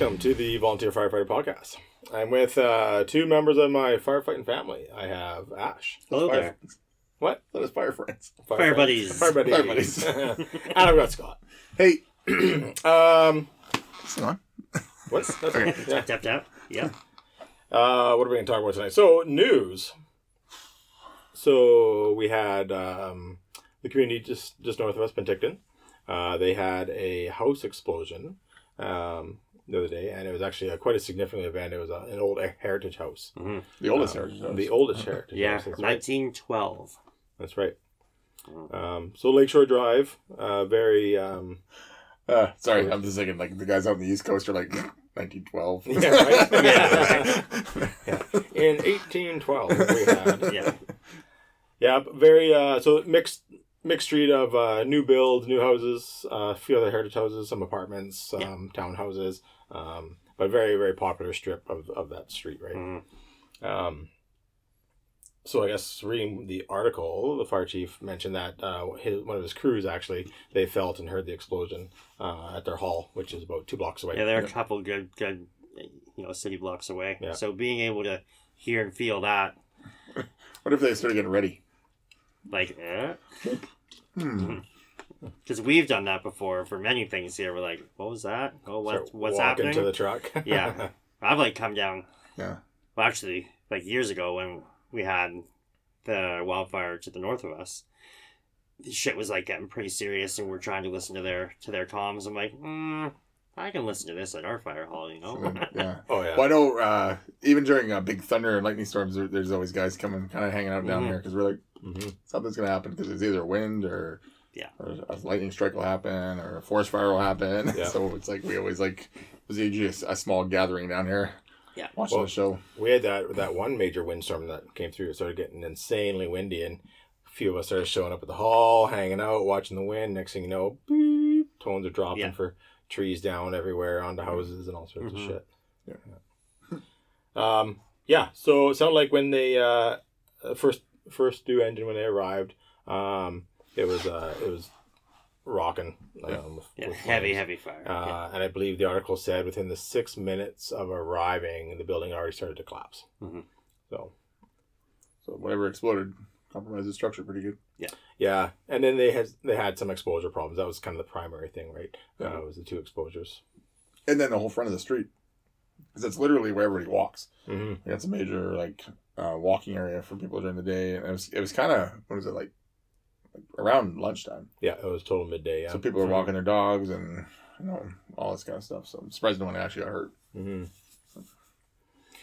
Hello and welcome to the Volunteer Firefighter Podcast. I'm with uh, two members of my firefighting family. I have Ash. Hello Fire- there. What? That is fire friends. Fire buddies. Fire buddies. Fire buddies. and I've got Scott. Hey, Um, hang on. what? That's Okay. yeah. Tap tap tap. Yeah. Uh, what are we going to talk about tonight? So, news. So, we had um, the community just, just north of us, Penticton. Uh, they had a house explosion um, the other day, and it was actually a, quite a significant event. It was a, an old heritage house. The oldest Um, heritage. The oldest heritage Yeah. house. That's right. 1912. That's right. Um, so, Lakeshore Drive, uh, very. Um, Uh, sorry, I'm just thinking like the guys out on the East Coast are like 1912. Yeah, right? Yeah, yeah. In 1812, we had. Yeah. Yeah, very uh, so mixed mixed street of uh, new build, new houses, uh, a few other heritage houses, some apartments, Yeah. um, townhouses, um, but very very popular strip of, of that street, right? Mhm. Um, so I guess reading the article, the fire chief mentioned that uh, his, one of his crews actually they felt and heard the explosion uh, at their hall, which is about two blocks away. Yeah, they're a couple good, good, you know, city blocks away. Yeah. So being able to hear and feel that, What if they started getting ready? like, eh? Hmm. Because we've done that before for many things here. We're like, what was that? Oh, what, Start what's walking happening? to the truck? Yeah. I've like come down. Yeah. Well, actually, like years ago when we had the wildfire to the north of us, the shit was like getting pretty serious, and we're trying to listen to their to their comms. I'm like, mm, I can listen to this at our fire hall, you know. yeah. oh yeah. Well, I know uh, even during uh, big thunder and lightning storms, there, there's always guys coming, kind of hanging out down Mhm. here because we're like, hmm something's gonna happen because it's either wind or Yeah. or a lightning strike will happen or a forest fire will happen. Yeah. so it's like we always like it was usually a, s- a small gathering down here. Yeah. Watching Well, the show. We had that that one major windstorm that came through. It started getting insanely windy, and a few of us started showing up at the hall, hanging out, watching the wind. Next thing you know, beep, tones are dropping Yeah. for trees down everywhere onto houses and all sorts Mhm. of shit. Yeah. Um. Yeah. So it sounded like when they uh first first new engine when they arrived, um, it was uh it was rocking. Um, with, yeah, with heavy, heavy fire. Uh, yeah. And I believe the article said within the six minutes of arriving, the building already started to collapse. Mhm. So So whatever exploded compromised the structure pretty good. yeah, yeah. and then they had they had some exposure problems. That was kind of the primary thing, right? Yeah. Uh, was the two exposures. And then the whole front of the street, because it's literally where everybody walks. Mm-hmm. That's a major like uh, walking area for people during the day, and it was it was kind of what was it like, like around lunchtime. Yeah, it was total midday. Yeah. So people were walking their dogs and you know all this kind of stuff. So I'm surprised no one actually got hurt. hmm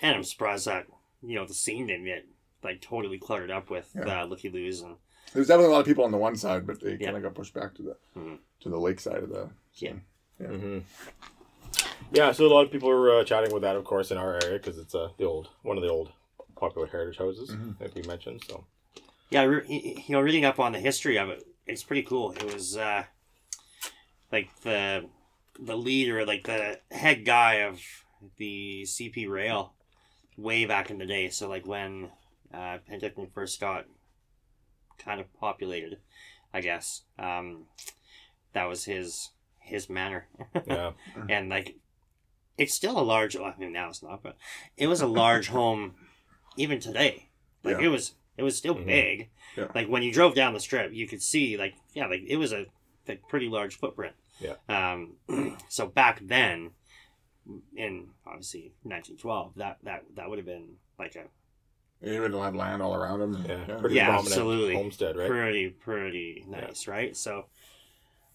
And I'm surprised that you know the scene didn't get like totally cluttered up with Yeah. uh, looky loos and There's definitely a lot of people on the one side, but they Yeah. kind of got pushed back to the Mhm. to the lake side of the. Yeah. Yeah. hmm Yeah, so a lot of people were uh, chatting with that, of course, in our area because it's uh, the old one of the old popular heritage houses, Mhm. like we mentioned. So yeah, re- you know, reading up on the history of it, it's pretty cool. It was uh, like the the leader, like the head guy of the CP Rail, way back in the day. So like when uh, Penticton first got kind of populated, I guess um, that was his his manor, yeah, and like it's still a large. Well, I mean now it's not, but it was a large home even today. Like Yeah. it was it was still Mhm. big. Yeah. Like when you drove down the strip, you could see like yeah, like it was a like pretty large footprint. Yeah. Um, so back then, in obviously 1912, that that that would have been like a They would have land all around them. yeah, pretty Yeah, absolutely. homestead, right? pretty pretty nice, right? So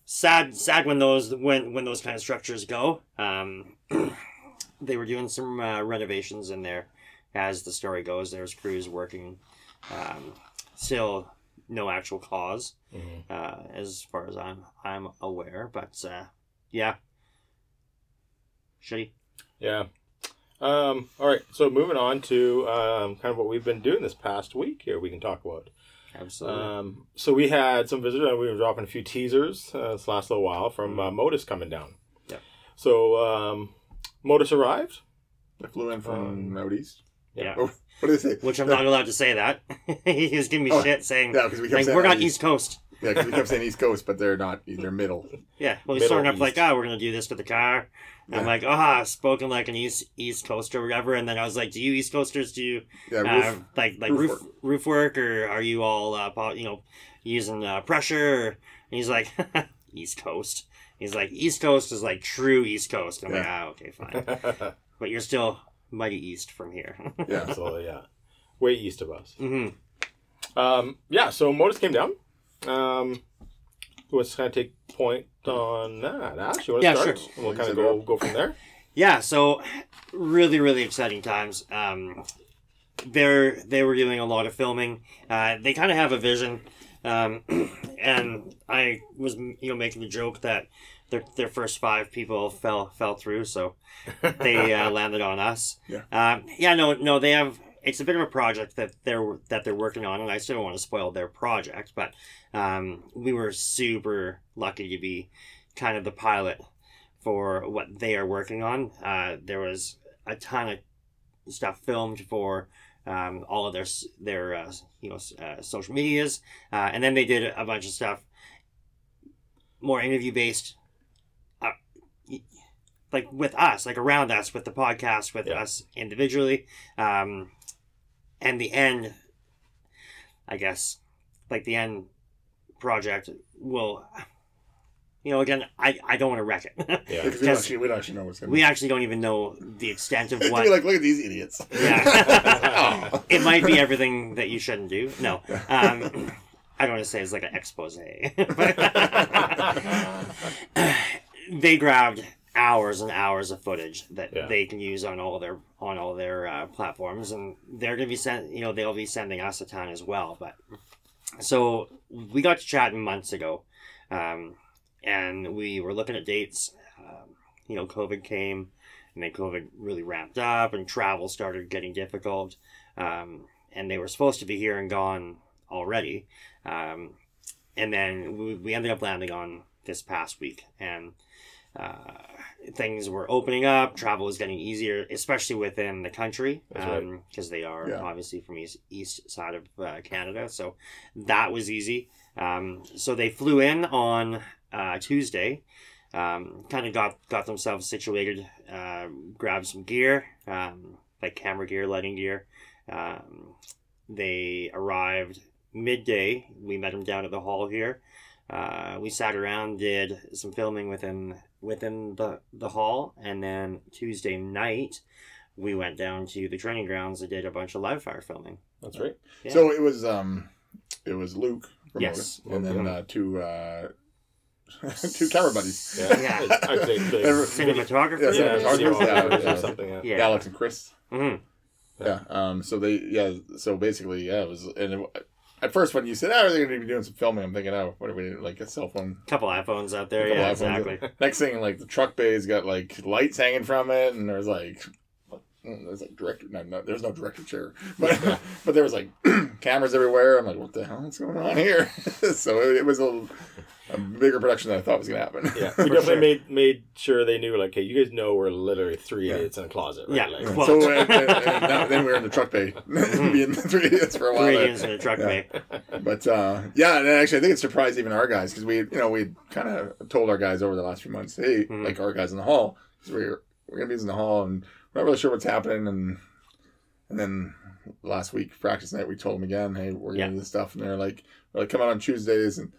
sad sad when those when when those kind of structures go. Um, they were doing some uh, renovations in there, as the story goes. There's crews working. Um, still no actual cause, Mhm. uh, as far as I'm I'm aware. But uh, yeah, shitty. Yeah. Um, all right. So moving on to um, kind of what we've been doing this past week here, we can talk about. Absolutely. Um, so we had some visitors, and we were dropping a few teasers uh, this last little while from uh, Modus coming down. Yeah. So um, Modus arrived. They flew in from Um, out east. yeah. Oh, what did they say? Which I'm not allowed to say that. he was giving me Oh, shit saying, Yeah, because we kept like, saying we're out not East Coast. Yeah, because we kept saying East Coast, but they're not. They're middle. Yeah, well, he's Middle starting up like, East. ah, we're gonna do this to the car. And I'm Yeah. like, ah, spoken like an East East Coaster or whatever. And then I was like, do you East Coasters do Yeah, uh, like like roof roof roof work, or are you all uh, po- you know using uh, pressure? And he's like, East Coast. He's like, East Coast is like true East Coast. I'm like, ah, okay, fine. But you're still mighty east from here. yeah. Absolutely, yeah. Way east of us. hmm Um, yeah, so Modus came down. Um, who wants to kind of take point on that? Ash, you want to Yeah, start? sure. And We'll kind of go go from there. Yeah, so really, really exciting times. Um, they're they were doing a lot of filming. Uh, they kind of have a vision, um, and I was you know making the joke that their their first five people fell fell through, so they uh, landed on us. Yeah. Um, yeah. No. No. They have. It's a bit of a project that they're that they're working on, and I still don't want to spoil their project, but um, we were super lucky to be kind of the pilot for what they are working on. Uh, there was a ton of stuff filmed for um, all of their their uh, you know uh, social medias, uh, and then they did a bunch of stuff more interview based, like with us, like around us, with the podcast, with Yeah. us individually, um, and the end. I guess, like the end project will. You know, again, I, I don't want to wreck it. Yeah. Because we, don't actually, we don't actually know what's going to we actually don't even know the extent of They'd what like, look at these idiots. Yeah. Oh. it might be everything that you shouldn't do. No, um, I don't want to say it's like an expose, they grabbed hours and hours of footage that Yeah. they can use on all their on all their uh, platforms, and they're gonna be sent. You know, they'll be sending us a ton as well. But so we got to chatting months ago, um, and we were looking at dates. Um, you know, COVID came, and then COVID really ramped up, and travel started getting difficult. Um, and they were supposed to be here and gone already. Um, and then we, we ended up landing on this past week, and uh, things were opening up. Travel was getting easier, especially within the country, That's right. because they are Yeah. obviously from east east side of uh, Canada. So that was easy. Um, so they flew in on uh, Tuesday. Um, kind of got got themselves situated, uh, grabbed some gear, um, like camera gear, lighting gear. Um, they arrived midday. We met them down at the hall here. Uh, we sat around, did some filming within within the the hall, and then Tuesday night we went down to the training grounds and did a bunch of live fire filming. That's right. Yeah. So it was um, it was Luke from Yes. Modus, and then uh, two uh, two camera buddies. Yeah. Yeah. I'd say the- Every- Cinematographer. Yeah, yeah, cinematographer, cinematographers yeah. or something. Yeah. Yeah. Alex and Chris. hmm Yeah. Um. So they. Yeah. So basically, yeah. It was. And it, at first, when you said, "Oh, they're going to be doing some filming," I'm thinking, "Oh, what are we doing? like a cell phone?" A Couple iPhones out there. Yeah, iPhones. exactly. Next thing, like the truck bay's got like lights hanging from it, and there's like. Mm, There's like director, no, no, there's no director chair, but but there was like cameras everywhere. I'm like, what the hell is going on here? so it, it was a, a bigger production than I thought was gonna happen. Yeah, For we definitely sure. made made sure they knew, like, hey, you guys know we're literally three Yeah. idiots in a closet, right? Yeah. Like, Well- so and, and, and now- then we were in the truck bay, being three idiots for a while. Three there. idiots in a truck Yeah. bay. But uh, yeah, and actually, I think it surprised even our guys because we, you know, we kind of told our guys over the last few months, hey, Mhm. like our guys in the hall, because we're we're gonna be in the hall and we're not really sure what's happening, and and then last week practice night we told them again, hey, we're gonna Yeah. do this stuff, and they're like, they're like, come out on Tuesdays, and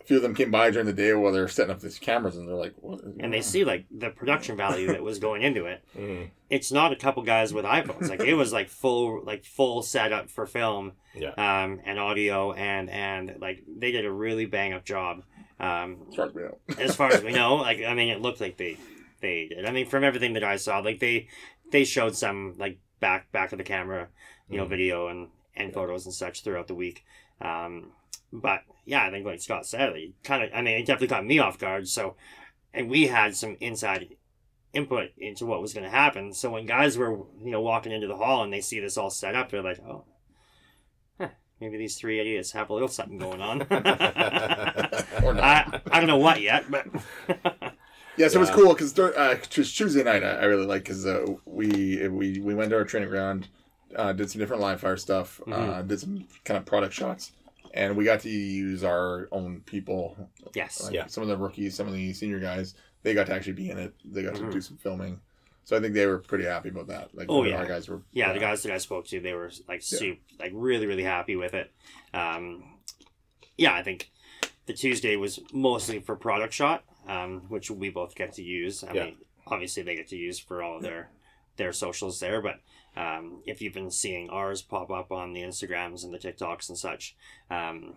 a few of them came by during the day while they're setting up these cameras, and they're like, what? is And they on? see like the production value that was going into it. Mhm. It's not a couple guys with iPhones. Like it was like full like full setup for film Yeah. um, and audio and and like they did a really bang up job. Um, as far as we know. as far as we know, like I mean, it looked like they they did. I mean, from everything that I saw, like they they showed some like back back of the camera, you know, Mhm. video and and photos and such throughout the week. Um, but yeah, I think like Scott said, it kind of. I mean, it definitely caught me off guard. So, and we had some inside input into what was going to happen. So when guys were you know walking into the hall and they see this all set up, they're like, oh. huh, Maybe these three idiots have a little something going on. I, I don't know what yet, but Yeah, so it was cool because uh, Tuesday night I, I really like because uh, we we we went to our training ground, uh, did some different live fire stuff, uh, Mhm. did some kind of product shots, and we got to use our own people. Yes. Like Yeah. Some of the rookies, some of the senior guys, they got to actually be in it. They got Mhm. to do some filming. So I think they were pretty happy about that. Like, Oh, our yeah. guys were. Yeah, the guys that I spoke to, they were like Yeah. super, like really, really happy with it. Um, yeah, I think the Tuesday was mostly for product shot, um, which we both get to use. I Yeah. mean, obviously they get to use for all of their their socials there, but um, if you've been seeing ours pop up on the Instagrams and the TikToks and such, um,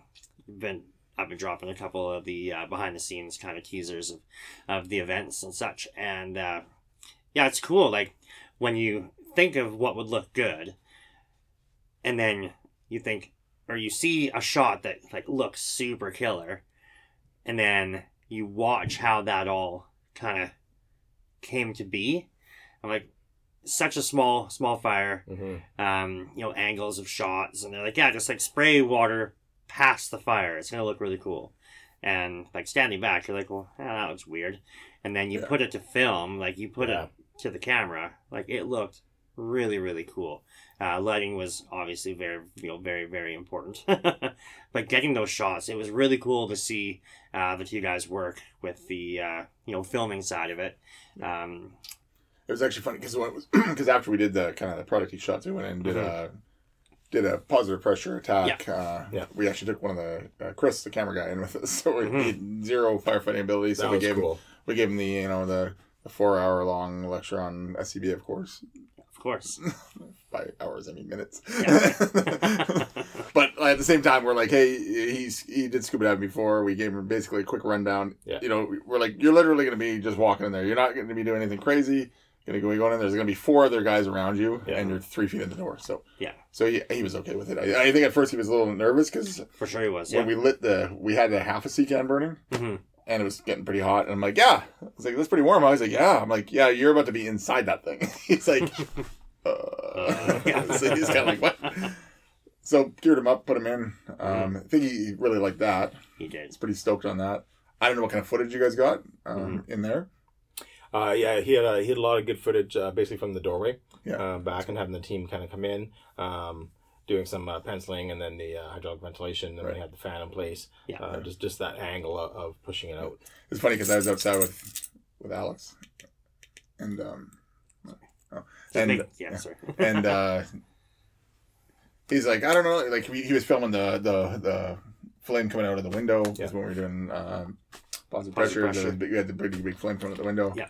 been I've been dropping a couple of the uh, behind the scenes kind of teasers of, of the events and such, and uh, yeah, it's cool. Like when you think of what would look good, and then you think or you see a shot that like looks super killer, and then you watch how that all kind of came to be. I'm like, such a small small fire Mm-hmm. um, you know, angles of shots, and they're like, yeah, just like spray water past the fire. It's gonna look really cool. And like standing back, you're like, well, that looks weird. And then you Yeah. put it to film, like you put Yeah. it to the camera, like it looked really, really cool. Uh, lighting was obviously very, you know, very, very important. but getting those shots, it was really cool to see uh, the two guys work with the, uh, you know, filming side of it. Um, It was actually funny because what was because after we did the kind of the product he shots, we went and did a did a positive pressure attack. Uh, Mm-hmm. Yeah. We actually took one of the uh, Chris, the camera guy, in with us, so we Mhm. had zero firefighting ability. So That we was gave him cool. we gave him the you know the, the four hour long lecture on SCB, of course. Course. By hours, I mean minutes. But at the same time, we're like, hey, he's he did scuba diving before. We gave him basically a quick rundown. Yeah. You know, we're like, you're literally going to be just walking in there. You're not going to be doing anything crazy. You're going to be going in. There's going to be four other guys around you, Yeah. and you're three feet in the door. So Yeah. So he, he was okay with it. I, I think at first he was a little nervous because For sure he was. Yeah. when we lit the, we had a half a sea can burning. Mhm. And it was getting pretty hot, and I'm like, "Yeah." I was like, "That's pretty warm." I was like, "Yeah." I'm like, "Yeah, you're about to be inside that thing." He's like, uh, yeah. so he's kind of like, what? So geared him up, put him in. Um, I think he really liked that. He did. He's pretty stoked on that. I don't know what kind of footage you guys got um, Mm-hmm. in there. Uh, yeah, he had a, he had a lot of good footage, uh, basically from the doorway, Yeah. uh, back and having the team kind of come in, um, doing some uh, penciling and then the uh, hydraulic ventilation, and Right. we had the fan in place. Yeah. uh, just just that angle of, of pushing it out. It's funny because I was outside with with Alex, and um, oh, and Big- yeah, sorry. and uh, he's like, I don't know, like he, he was filming the the the flame coming out of the window. Yeah. Was when we were doing um, positive Positive pressure. pressure. There was big, we had the pretty big flame coming out the window. Yeah.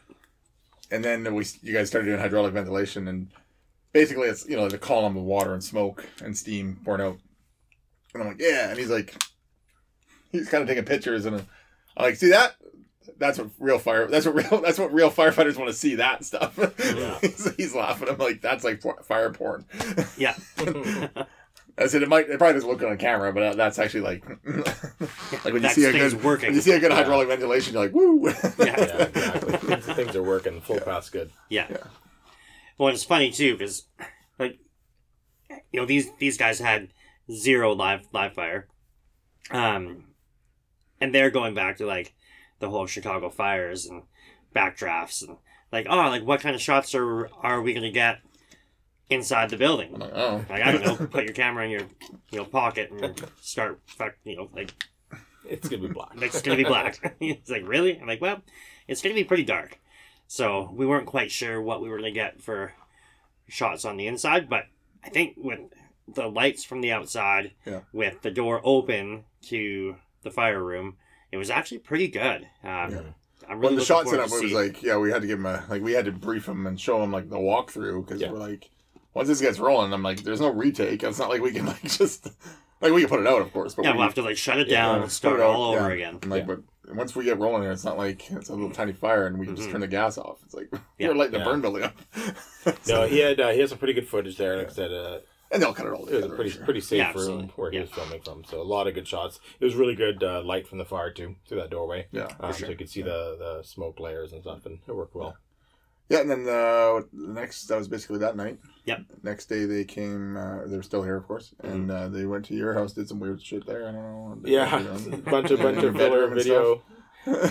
And then we you guys started doing hydraulic ventilation, and basically it's you know the column of water and smoke and steam pouring out. And I'm like, yeah, and he's like, he's kind of taking pictures, and I'm like, see that. That's what real fire. That's what real. That's what real firefighters want to see. That stuff. Yeah. he's, he's laughing. I'm like, that's like fire porn. yeah. I said it might. It probably doesn't look good on camera, but uh, that's actually like, like when you see a thing's good working. when you see a good Yeah. hydraulic ventilation, you're like, woo. Yeah. yeah, exactly. things, things are working. Full path's good. Yeah. Yeah. Well, it's funny too because, like, you know these these guys had zero live live fire, um, and they're going back to like the whole Chicago fires and backdrafts and like oh like what kind of shots are are we gonna get inside the building? I'm like, oh, Like I don't know, put your camera in your you know pocket and start fuck you know like It's gonna be black. it's gonna be black. it's like really? I'm like, well, it's gonna be pretty dark. So we weren't quite sure what we were gonna get for shots on the inside, but I think with the lights from the outside, Yeah. with the door open to the fire room, it was actually pretty good. Um, Yeah. I'm when the looking shot set up, it was like, yeah, we had to give him a like we had to brief him and show him like the walkthrough because Yeah. we're like, once this gets rolling, I'm like, there's no retake. It's not like we can like just like we can put it out, of course, but yeah, we, we'll have to like shut it Yeah, down put and start it out, all over yeah. again. I'm like, Yeah. but once we get rolling here, it's not like it's a little tiny fire and we can just Mhm. turn the gas off. It's like Yeah. we're lighting the burn building up. No, he had uh, he had some pretty good footage there. Like I said, uh, and they'll cut it all it was a pretty sure. pretty safe Yeah, room absolutely. where he was filming from. So a lot of good shots. It was really good uh, light from the fire too through that doorway. Yeah, Um, sure. So you could see the, the smoke layers and stuff, and it worked well. Yeah, and then uh, the next that was basically that night. Yep. Next day they came. Uh, they were still here, of course, and uh, they went to your house, did some weird shit there. I don't know. Yeah, bunch of bunch of filler video.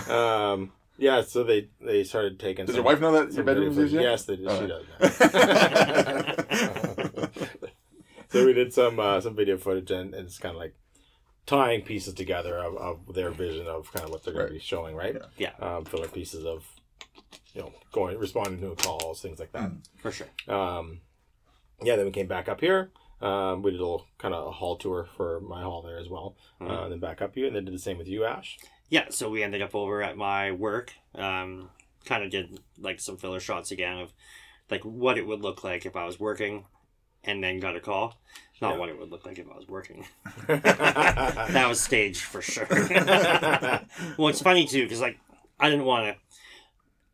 Um, yeah, so they they started taking. Does some, your wife know that your bedroom is video yours footage. yet? Yes, they did. She Oh. does. so we did some uh, some video footage, and, and it's kind of like tying pieces together of, of their vision of kind of what they're going Right. to be showing, right? Yeah. Um, filler pieces of, you know, going responding to calls, things like that. for sure. Um, yeah, then we came back up here. Um, we did a little kind of a hall tour for my hall there as well. Mhm. Uh, and then back up you, and then did the same with you, Ash. Yeah, so we ended up over at my work. Um, kind of did like some filler shots again of like what it would look like if I was working, and then got a call. Not Yeah. what it would look like if I was working. that was staged for sure. well, it's funny too because like I didn't want to,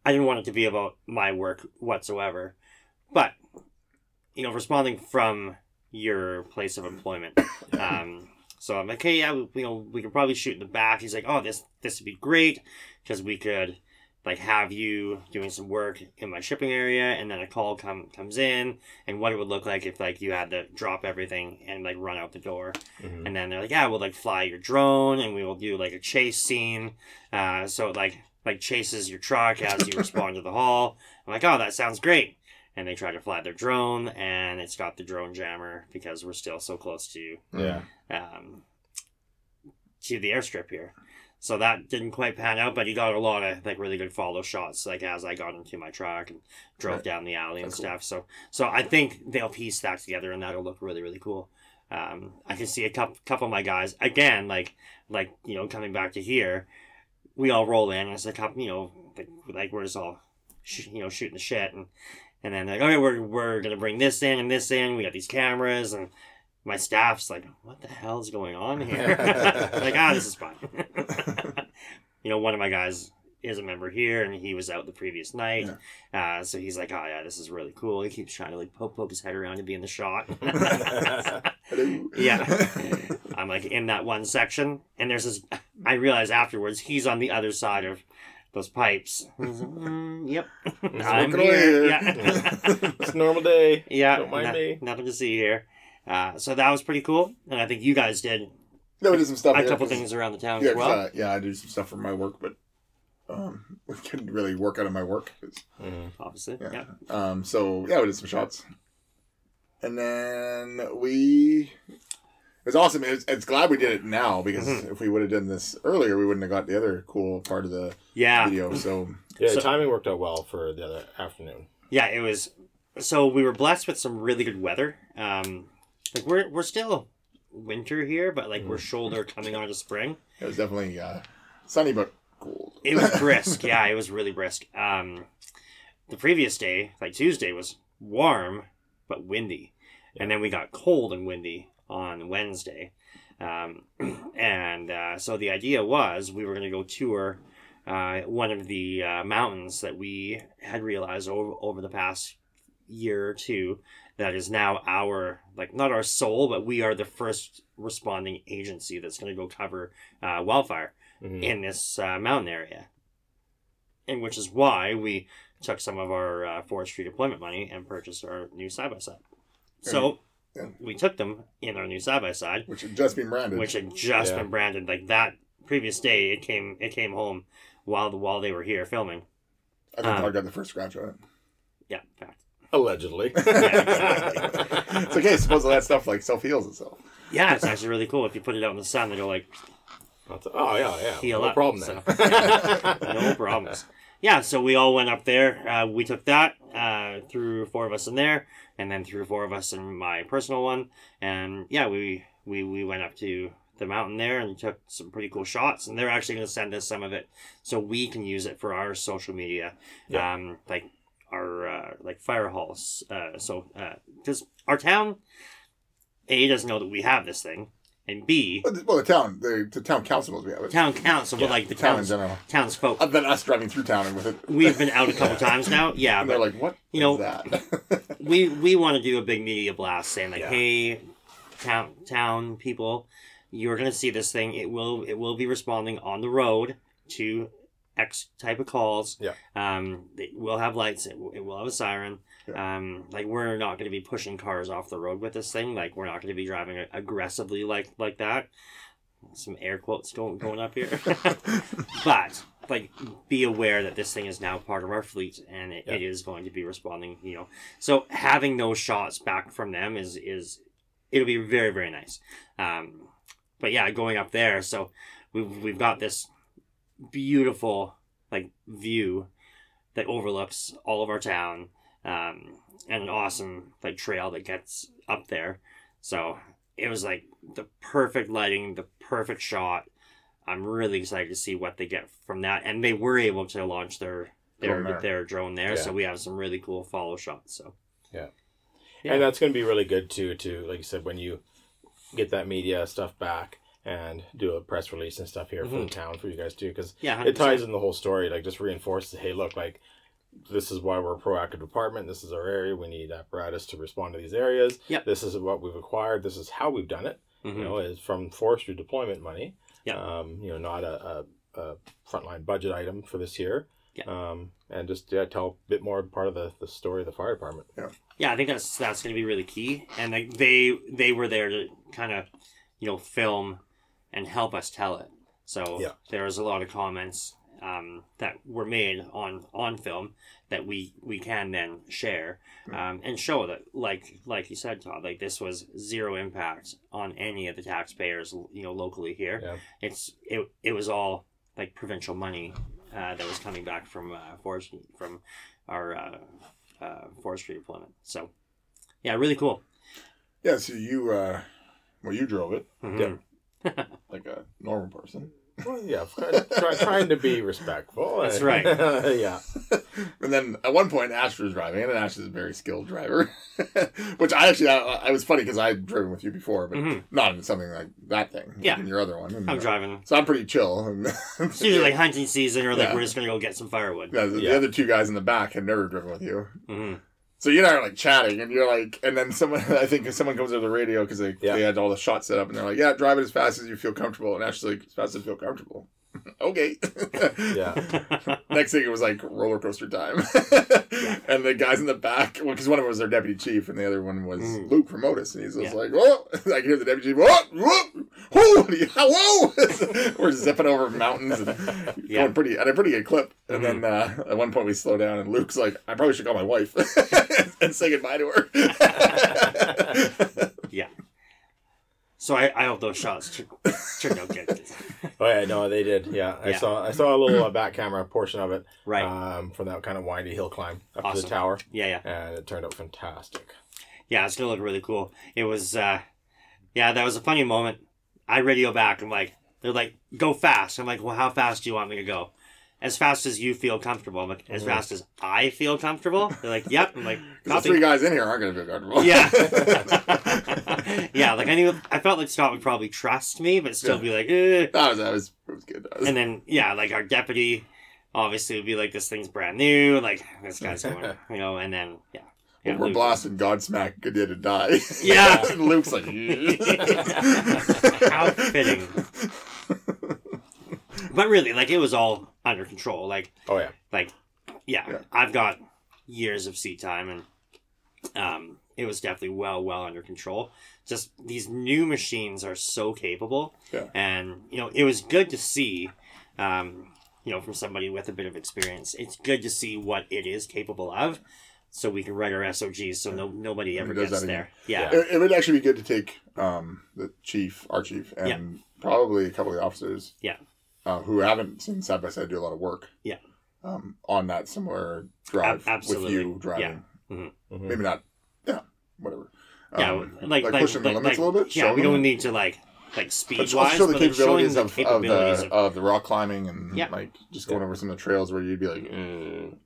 I didn't want it to be about my work whatsoever, but you know, responding from your place of employment. Um, so I'm like, hey, yeah, we, you know, we could probably shoot in the back. He's like, oh, this this would be great because we could like have you doing some work in my shipping area, and then a call come comes in, and what it would look like if like you had to drop everything and like run out the door. Mhm. And then they're like, yeah, we'll like fly your drone and we will do like a chase scene. Uh, so like like chases your truck as you respond to the hall. I'm like, oh, that sounds great. And they try to fly their drone and it's got the drone jammer because we're still so close to Yeah. um, to the airstrip here. So that didn't quite pan out, but he got a lot of like really good follow shots, like as I got into my truck and drove Right. down the alley and That's cool. stuff. So so I think they'll piece that together, and that'll look really really cool. Um, I can see a couple couple of my guys again, like like you know coming back to here, we all roll in, it's a couple, you know, like, like we're just all sh- you know shooting the shit, and and then like okay, we're we're gonna bring this in and this in. We got these cameras and my staff's like, what the hell is going on here? like, ah, this is fine. you know, one of my guys is a member here, and he was out the previous night. Uh, so he's like, oh yeah, this is really cool. He keeps trying to like poke, poke his head around to be in the shot. Yeah. I'm like in that one section, and there's this. I realize afterwards he's on the other side of those pipes. "Mm, yep, I'm here. here." Yeah. it's a normal day. yeah, Don't mind no- me. Nothing to see here. Uh, so that was pretty cool, and I think you guys did no, we did some stuff. a here couple 'cause- things around the town Yeah, as 'cause, well. uh, yeah, I do some stuff for my work, but um, we couldn't really work out of my work. 'cause- Mhm. obviously, yeah. yeah. Um, so yeah, we did some shots, and then we. It was awesome. It's, it's glad we did it now because Mhm. if we would have done this earlier, we wouldn't have got the other cool part of the Yeah, video. So Yeah, So- the timing worked out well for the other afternoon. yeah, it was. So we were blessed with some really good weather. Um, like we're we're still winter here, but like we're shoulder coming on to spring. it was definitely uh, sunny but cold. It was brisk. yeah, it was really brisk. Um, the previous day, like Tuesday, was warm but windy, and then we got cold and windy on Wednesday. Um, and uh, so the idea was we were going to go tour uh, one of the uh, mountains that we had realized over, over the past year or two that is now our like not our soul but we are the first responding agency that's going to go cover uh, wildfire Mhm. in this uh, mountain area. And which is why we took some of our uh, forestry deployment money and purchased our new side by side. So Yeah. we took them in our new side by side, which had just been branded. which had just Yeah. been branded like that previous day. It came it came home while the while they were here filming. I think um, I got the first scratch on it. Yeah, fact. Allegedly. it's okay. Supposedly that stuff like self heals itself. Yeah, it's actually really cool. If you put it out in the sun, it'll like That's- oh yeah, yeah. heal no up. problem so- no problems. Yeah, so we all went up there. Uh, we took that uh, through four of us in there, and then through four of us in my personal one. And yeah, we we, we went up to the mountain there and took some pretty cool shots. And they're actually going to send us some of it so we can use it for our social media, Yeah. um, like our uh, like fire halls. Uh, so because our town, a doesn't know that we have this thing, and b Well, the, town, the, the town council we have it. town council, but like the The town in general. townsfolk. Other than us driving through town and with it. We've been out a couple times now. Yeah, and but they're like, what you know, is that? we we want to do a big media blast saying like, Yeah. hey, town town people, you're gonna see this thing. It will it will be responding on the road to X type of calls. Yeah. Um, it will have lights. It, will- it will have a siren. Um, like we're not going to be pushing cars off the road with this thing. Like we're not going to be driving aggressively like like that. Some air quotes going going up here, but like be aware that this thing is now part of our fleet and it, Yeah. it is going to be responding. You know, so having those shots back from them is is it'll be very very nice. Um, but yeah, going up there, so we've we've got this beautiful like view that overlooks all of our town, um, and an awesome like trail that gets up there. So it was like the perfect lighting, the perfect shot. I'm really excited to see what they get from that, and they were able to launch their their Drone there. their drone there, so we have some really cool follow shots. So Yeah. Yeah. And that's going to be really good too. To like you said, when you get that media stuff back and do a press release and stuff here for the town for you guys too, because yeah, it 100%. ties in the whole story. Like just reinforces, hey, look, like this is why we're a proactive department. This is our area. We need apparatus to respond to these areas. Yep. This is what we've acquired. This is how we've done it. Mhm. You know, is from forestry deployment money. Yep. Um, you know, not a, a, a frontline budget item for this year. Yep. Um, and just yeah, tell a bit more part of the, the story of the fire department. Yeah. Yeah, I think that's that's going to be really key. And like they they were there to kind of you know film and help us tell it. So Yeah. there was a lot of comments um, that were made on on film that we we can then share um, and show that like like you said, Todd, like this was zero impact on any of the taxpayers you know locally here. Yeah. It's it it was all like provincial money uh, that was coming back from uh, forest from our uh, uh, forestry deployment. So, yeah, really cool. Yeah, so you, uh, well, you drove it Mhm. like a normal person. Well, yeah, try, trying to be respectful. That's right. yeah. And then at one point, Ash was driving, and Ash is a very skilled driver. Which I actually, I, I was funny because I've driven with you before, but Mhm. not in something like that thing. Yeah. in your other one. And, I'm uh, driving. So I'm pretty chill. It's usually like hunting season, or like Yeah. we're just gonna go get some firewood. Yeah, the, the other two guys in the back had never driven with you. hmm So you and I are like chatting, and you're like, and then someone, I think someone comes over the radio because they, Yeah. they had all the shots set up, and they're like, yeah, drive it as fast as you feel comfortable. And Ash's like, as fast as I feel comfortable. Okay. Yeah. Next thing, it was like roller coaster time. And the guys in the back, well, because one of them was their deputy chief, and the other one was Mm. Luke from Modus, and he's just Yeah. like, whoa! I can hear the deputy chief, whoa, whoa, holy, whoa! We're zipping over mountains and Yeah. going pretty at a pretty good clip. And then uh, at one point we slow down, and Luke's like, I probably should call my wife and say goodbye to her. So I, I hope those shots turned out good. Oh yeah, no, they did. Yeah, I Yeah. saw I saw a little uh, back camera portion of it right. um, from that kind of windy hill climb up to the tower, yeah, yeah. and it turned out fantastic. Yeah, it's gonna look really cool. It was, uh, yeah, that was a funny moment. I radio back. I'm like, they're like, go fast. I'm like, well, how fast do you want me to go? As fast as you feel comfortable. I'm like, as fast as I feel comfortable. They're like, yep. I'm like, the three guys in here aren't going to feel comfortable. Yeah. yeah, like I knew, I felt like Scott would probably trust me, but still be like, eh. that was that was it was good. That was, And then, yeah, like our deputy obviously would be like, this thing's brand new. Like, this guy's going, you know, and then, yeah. yeah we're Luke- blasting Godsmack, good day to die. Yeah. and Luke's like, How fitting. But really, like, it was all under control. Like, Oh yeah, like yeah, Yeah. I've got years of seat time and um it was definitely well well under control just these new machines are so capable Yeah. and you know it was good to see um you know from somebody with a bit of experience it's good to see what it is capable of so we can write our SOGs so no nobody ever gets there yeah it, it would actually be good to take um, the chief, our chief, and Yeah. probably a couple of the officers. Yeah. Uh, who haven't seen side by side do a lot of work. Yeah. Um, on that similar drive Ab- with you driving. Mhm. Maybe not. Yeah. Whatever. yeah Um, like, like pushing the limits like- a little bit. yeah we them. don't need to like like speed But wise show the but like showing capabilities the of, of the of, of the rock climbing and Yeah. like just going over some of the trails where you'd be like, "Mm."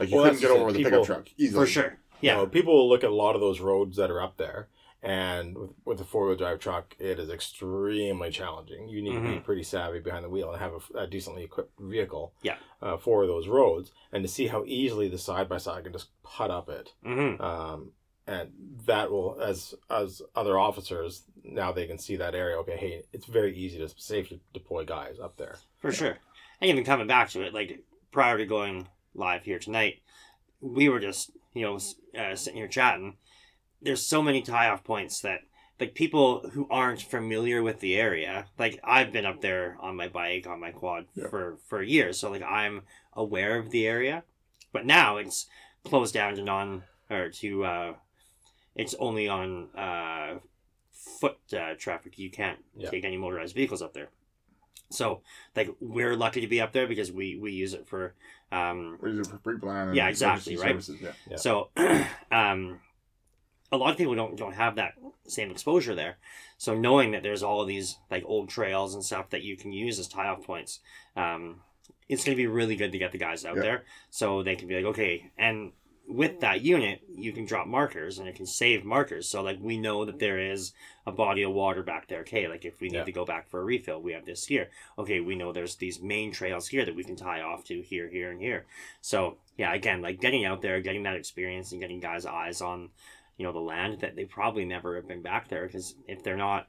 like you Well, couldn't get over with a pickup people- truck easily. for sure yeah You know, people will look at a lot of those roads that are up there, and with, with a four wheel drive truck, it is extremely challenging. You need to Mm-hmm. be pretty savvy behind the wheel and have a, a decently equipped vehicle. Yeah. Uh, for those roads, and to see how easily the side by side can just put up it, hmm um, and that will, as as other officers now they can see that area. Okay, hey, it's very easy to safely deploy guys up there. For sure. And even coming back to it, like prior to going live here tonight, we were just, you know, uh, sitting here chatting. There's so many tie off points that, like, people who aren't familiar with the area, like, I've been up there on my bike, on my quad Yeah. for, for years. So, like, I'm aware of the area. But now it's closed down to non, or to, uh, it's only on, uh, foot uh, traffic. You can't Yeah. take any motorized vehicles up there. So, like, we're lucky to be up there because we we use it for um, We use it for pre-plan. Yeah, exactly, right? Services, yeah. Yeah. So, um, a lot of people don't don't have that same exposure there. So knowing that there's all of these like old trails and stuff that you can use as tie off points, um, it's going to be really good to get the guys out Yeah. there so they can be like, okay, and with that unit, you can drop markers and it can save markers. So like we know that there is a body of water back there. Okay, like if we need Yeah. to go back for a refill, we have this here. Okay, we know there's these main trails here that we can tie off to here, here, and here. So yeah, again, like getting out there, getting that experience, and getting guys' eyes on, you know, the land that they probably never have been back there because if they're not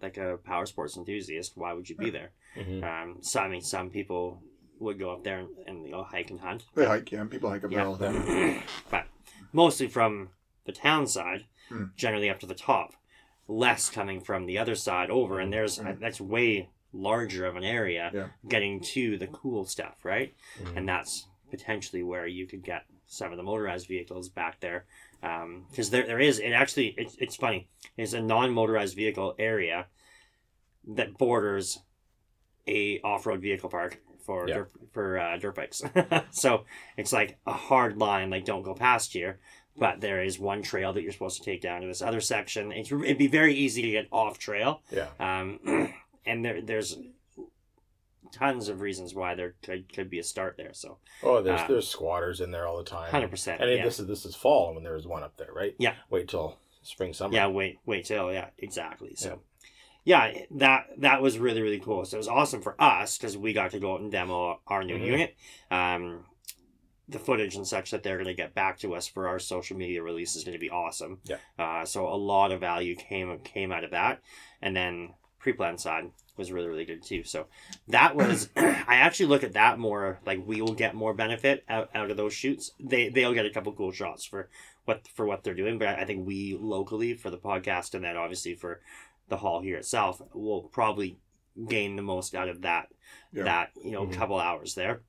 like a power sports enthusiast, why would you be there? Mhm. Um, so I mean, some people would go up there and, and you know hike and hunt. They hike, yeah. People hike up there all the time. but mostly from the town side, Hmm. generally up to the top. Less coming from the other side over, and there's Hmm. that's way larger of an area Yeah. getting to the cool stuff, right? Mhm. And that's potentially where you could get some of the motorized vehicles back there, because there there is it actually it's it's funny. It's a non-motorized vehicle area that borders a off-road vehicle park for Yeah. dirt, for uh, dirt bikes. so it's like a hard line, like don't go past here. But there is one trail that you're supposed to take down to this other section. It's, it'd be very easy to get off trail, Yeah. um, and there there's tons of reasons why there could, could be a start there. So Oh, there's Uh, there's squatters in there all the time. hundred percent. And Yeah. this is this is fall when there was one up there, right? Yeah. Wait till spring summer. Yeah, wait, wait till yeah, exactly. So, yeah, that that was really really cool. So it was awesome for us because we got to go out and demo our new Mhm. unit. Um, the footage and such that they're going to get back to us for our social media release is going to be awesome. Yeah. Uh, so a lot of value came came out of that, and then pre-plan side was really really good too. So that was I actually look at that more like we will get more benefit out, out of those shoots. They they'll get a couple cool shots for what for what they're doing, but I think we locally for the podcast and then obviously for the hall here itself will probably gain the most out of that Yeah. that you know Mhm. couple hours there.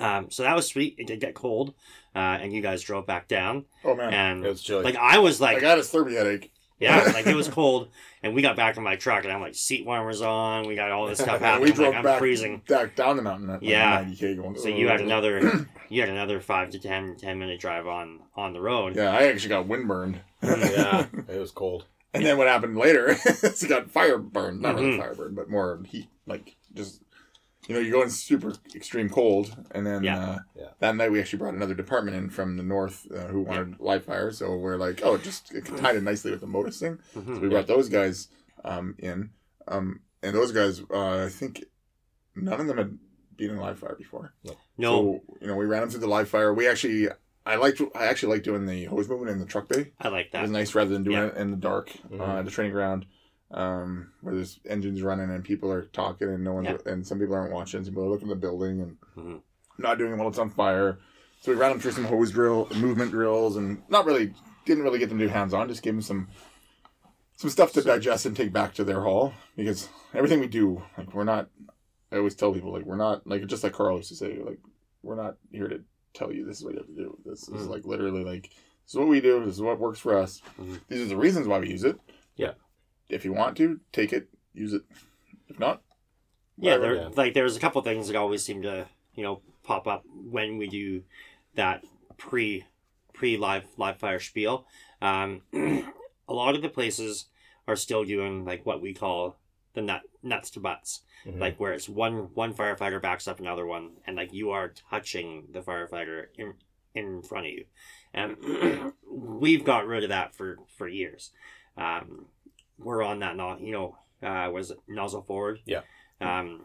Um, so that was sweet. It did get cold, uh, and you guys drove back down, Oh man, and It was chilly. like I was like, I got a slurpee headache. Yeah, like it was cold, and we got back in my truck, and I'm like seat warmers on. We got all this stuff happening. we I'm drove like, I'm back, freezing. back down the mountain at like Yeah. 90k going. So you had another, you had another five to 10, 10 minute drive on on the road. Yeah, I actually got windburned. yeah, it was cold. And then what happened later is it got fire burned. Not really Mhm. fire burned, but more heat. Like just you know, you go in super extreme cold, and then Yeah. Uh, Yeah. that night we actually brought another department in from the north uh, who wanted live fire. So we're like, oh, it just it tied in nicely with the Modus thing. Mhm. So we brought those guys um, in, um, and those guys, uh, I think none of them had been in live fire before. No, So you know, we ran them through the live fire. We actually, I liked, I actually like doing the hose movement in the truck bay. I like that. It was nice rather than doing Yeah. it in the dark uh, Mhm. at the training ground, um, where there's engines running and people are talking and no one's Yeah. and some people aren't watching. Some people are looking at the building and Mhm. not doing it while it's on fire. So we ran them through some hose drill, movement drills, and not really didn't really get them to do hands on. Just gave them some some stuff to digest and take back to their hall because everything we do, like we're not. I always tell people like we're not like just like Carl used to say like we're not here to tell you this is what you have to do. This is Mm. like literally like this is what we do. This is what works for us. Mhm. These are the reasons why we use it. If you want to take it, use it. If not, Yeah, there like there's a couple things that always seem to you know pop up when we do that pre pre live live fire spiel. Um, a lot of the places are still doing like what we call the nut nuts to butts, Mhm. like where it's one one firefighter backs up another one, and like you are touching the firefighter in in front of you, and we've got rid of that for for years. Um, we're on that now, you know. Uh, was it nozzle forward? Yeah. Um,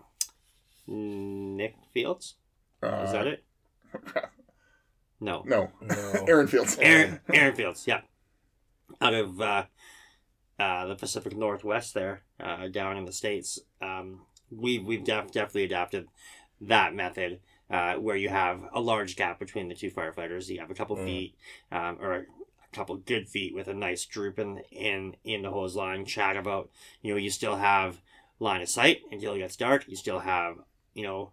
Nick Fields uh, is that it? No, No, No. Aaron Fields. Aaron Aaron Fields. Yeah, out of uh, uh, the Pacific Northwest, there uh, down in the states. Um, we've we've def- definitely adapted that method. Uh, where you have a large gap between the two firefighters, you have a couple Mm. feet, um, or a couple good feet with a nice droop in in, in the hose line. Chat about, you know, you still have line of sight until it gets dark. You still have, you know,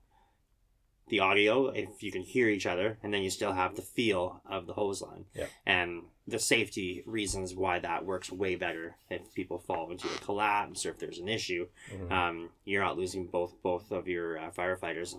the audio if you can hear each other, and then you still have the feel of the hose line. Yeah. And the safety reasons why that works way better if people fall into a collapse or if there's an issue. Mhm. Um, you're not losing both both of your uh, firefighters.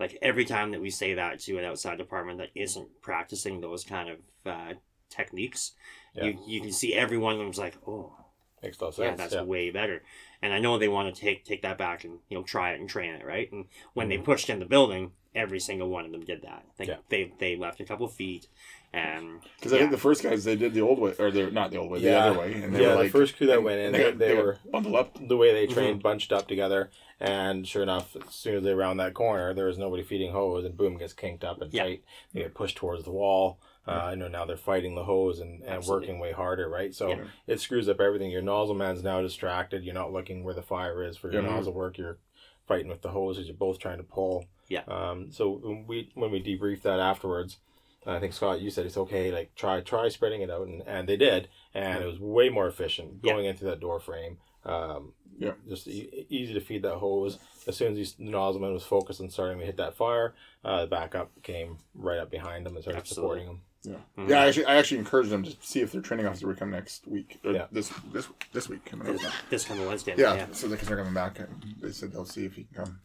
Like every time that we say that to an outside department that isn't practicing those kind of uh, techniques, Yeah. you you can see every one of them's like, oh, Makes a lot of yeah, that's yeah. way better. And I know they want to take take that back and you know try it and train it, right? And when Mhm. they pushed in the building, every single one of them did that. Like Yeah. they they left a couple feet, and Because I Yeah. think the first guys they did the old way, or they're not the old way, the other way, and they yeah, were the like first crew that went in, and they, got- they were bundled up. the way they Mm-hmm. trained bunched up together, and sure enough, as soon as they round that corner, there was nobody feeding hose, and boom, gets kinked up and Yeah. tight. They get pushed towards the wall. Uh, I know now they're fighting the hose and, and Absolutely. working way harder, right? So Yeah. it screws up everything. Your nozzle man's now distracted. You're not looking where the fire is for your Yeah. nozzle work. You're fighting with the hose as you're both trying to pull. Yeah. Um. So when we when we debriefed that afterwards, I think Scott, you said it's okay. Like try try spreading it out, and, and they did, and it was way more efficient Yeah. going into that door frame. Um, Yeah. just e- easy to feed that hose. As soon as the nozzleman was focused on starting to hit that fire, uh, the backup came right up behind them and started Absolutely. supporting him. Yeah, mm-hmm. yeah. I actually, I actually encouraged them to see if their training officer would come next week. Or Yeah. This this this week coming up. this, this coming Wednesday. Yeah, yeah. so because they're coming back, and they said they'll see if he can come.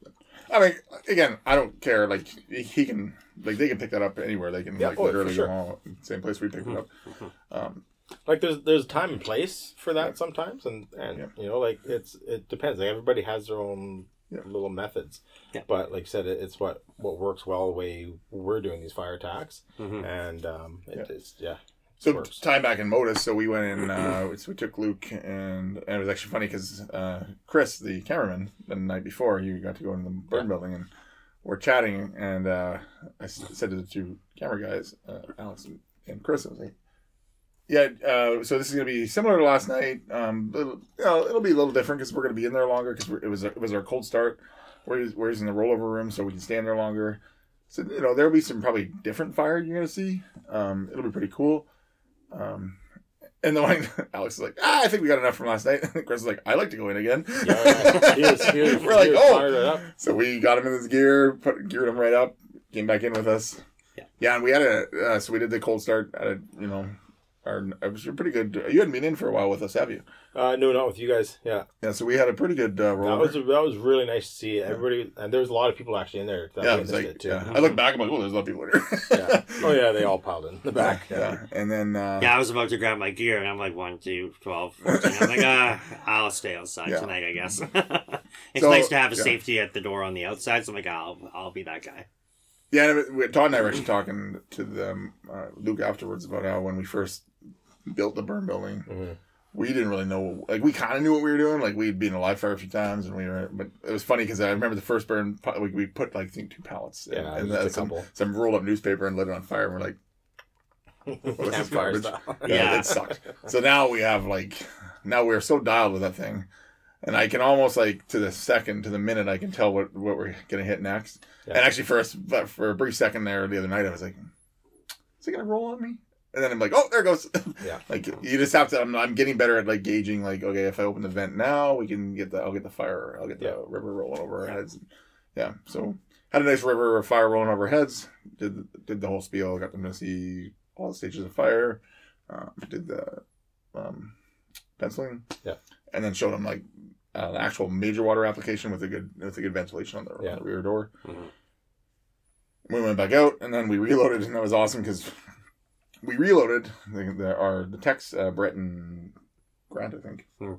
I mean, again, I don't care. Like he can, like they can pick that up anywhere. They can Yeah, like oh, literally sure. go all same place we picked it mm-hmm. up. Mm-hmm. Um, Like there's there's time and place for that sometimes, and and Yeah. you know like it's it depends. Like everybody has their own Yeah. little methods. Yeah. But like I said, it, it's what what works well the way we're doing these fire attacks, Mhm. and um, it Yeah. is yeah. So works. time back in Modus, so we went in. Uh, so we took Luke, and, and it was actually funny because uh, Chris, the cameraman, the night before, you got to go into the burn Yeah. building, and we're chatting, and uh, I s- said to the two camera guys, uh, Alex and, and Chris, I was like, "Yeah, uh, so this is gonna be similar to last night. Um, it'll, you know, it'll be a little different because we're gonna be in there longer because it was it was our cold start. We're we're using the rollover room so we can stand there longer." So you know there'll be some probably different fire you're gonna see. Um, it'll be pretty cool. Um, and the one Alex is like, ah, I think we got enough from last night. And Chris is like, I like to go in again. Yeah. He was- he was- We're like, oh. fired right up. So we got him in his gear, put geared him right up, came back in with us. Yeah. Yeah, and we had a uh, so we did the cold start at a you know, our it was pretty good. You hadn't been in for a while with us, have you? Uh, no, not with you guys. Yeah, Yeah, so we had a pretty good uh, that was that was really nice to see everybody, and there was a lot of people actually in there. That yeah, was like it too. yeah. I look back, and I'm like, oh, there's a lot of people in here. yeah. Oh yeah, they all piled in the back. yeah, and then uh, Yeah, I was about to grab my gear, and I'm like, 1, 2, 12, 14. I'm like, ah, I'll stay outside Yeah. tonight, I guess. it's So, nice to have a yeah. safety at the door on the outside, so I'm like, I'll, I'll be that guy. Yeah, Todd and I were actually talking to them, uh, Luke afterwards about how when we first built the burn building, Mhm. we didn't really know. Like we kind of knew what we were doing. Like we'd been in a live fire a few times, and we were. But it was funny because I remember the first burn. We, we put like I think two pallets, and, Yeah, and just a some, some rolled up newspaper and lit it on fire. And we're like, this Campfire garbage? style. yeah, Yeah. it sucked. So now we have like, now we're so dialed with that thing. And I can almost like to the second, to the minute, I can tell what, what we're gonna hit next. Yeah. And actually, for a, but for a brief second there the other night, I was like, "Is it gonna roll on me?" And then I'm like, "Oh, there goes." Yeah. like you just have to. I'm, I'm getting better at like gauging. Like, okay, if I open the vent now, we can get the. I'll get the fire. I'll get the Yeah. river rolling over our heads. Yeah. So had a nice river of fire rolling over our heads. Did did the whole spiel. Got them to see all the stages of fire. Uh, did the um, penciling. Yeah. And then showed them like uh, an actual major water application with a good with a good ventilation on the, Yeah. on the rear door. Mhm. We went back out and then we reloaded, and that was awesome because we reloaded. The, the, our the techs, uh, Brett and Grant, I think, Hmm.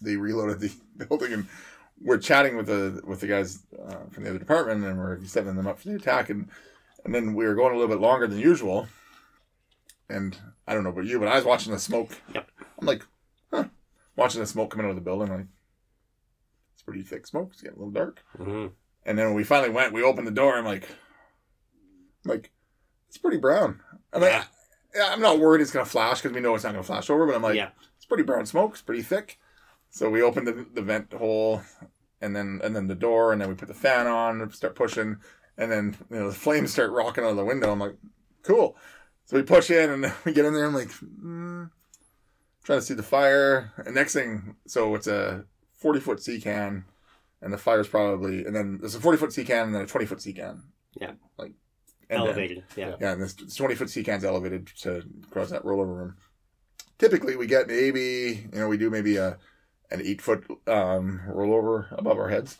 they reloaded the building, and we're chatting with the with the guys uh, from the other department, and we're setting them up for the attack, and and then we were going a little bit longer than usual. And I don't know about you, but I was watching the smoke. Yep. I'm like, huh, watching the smoke coming out of the building. Like, it's pretty thick smoke. It's getting a little dark. Mhm. And then when we finally went, we opened the door. I'm like, I'm like, it's pretty brown. I'm like, Yeah. yeah, I'm not worried it's gonna flash because we know it's not gonna flash over. But I'm like, yeah. it's pretty brown smoke. It's pretty thick. So we open the, the vent hole, and then and then the door, and then we put the fan on, and start pushing, and then you know the flames start rocking out of the window. I'm like, cool. So we push in, and we get in there. I'm like, mm, trying to see the fire. And next thing, so it's a 40 foot sea can, and the fire's probably, and then there's a 40 foot sea can, and then a 20 foot sea can. Yeah. like end to end. Elevated. Yeah. Yeah, and this twenty foot sea can's elevated to cross that rollover room. Typically, we get maybe you know we do maybe a an eight foot um, rollover above our heads,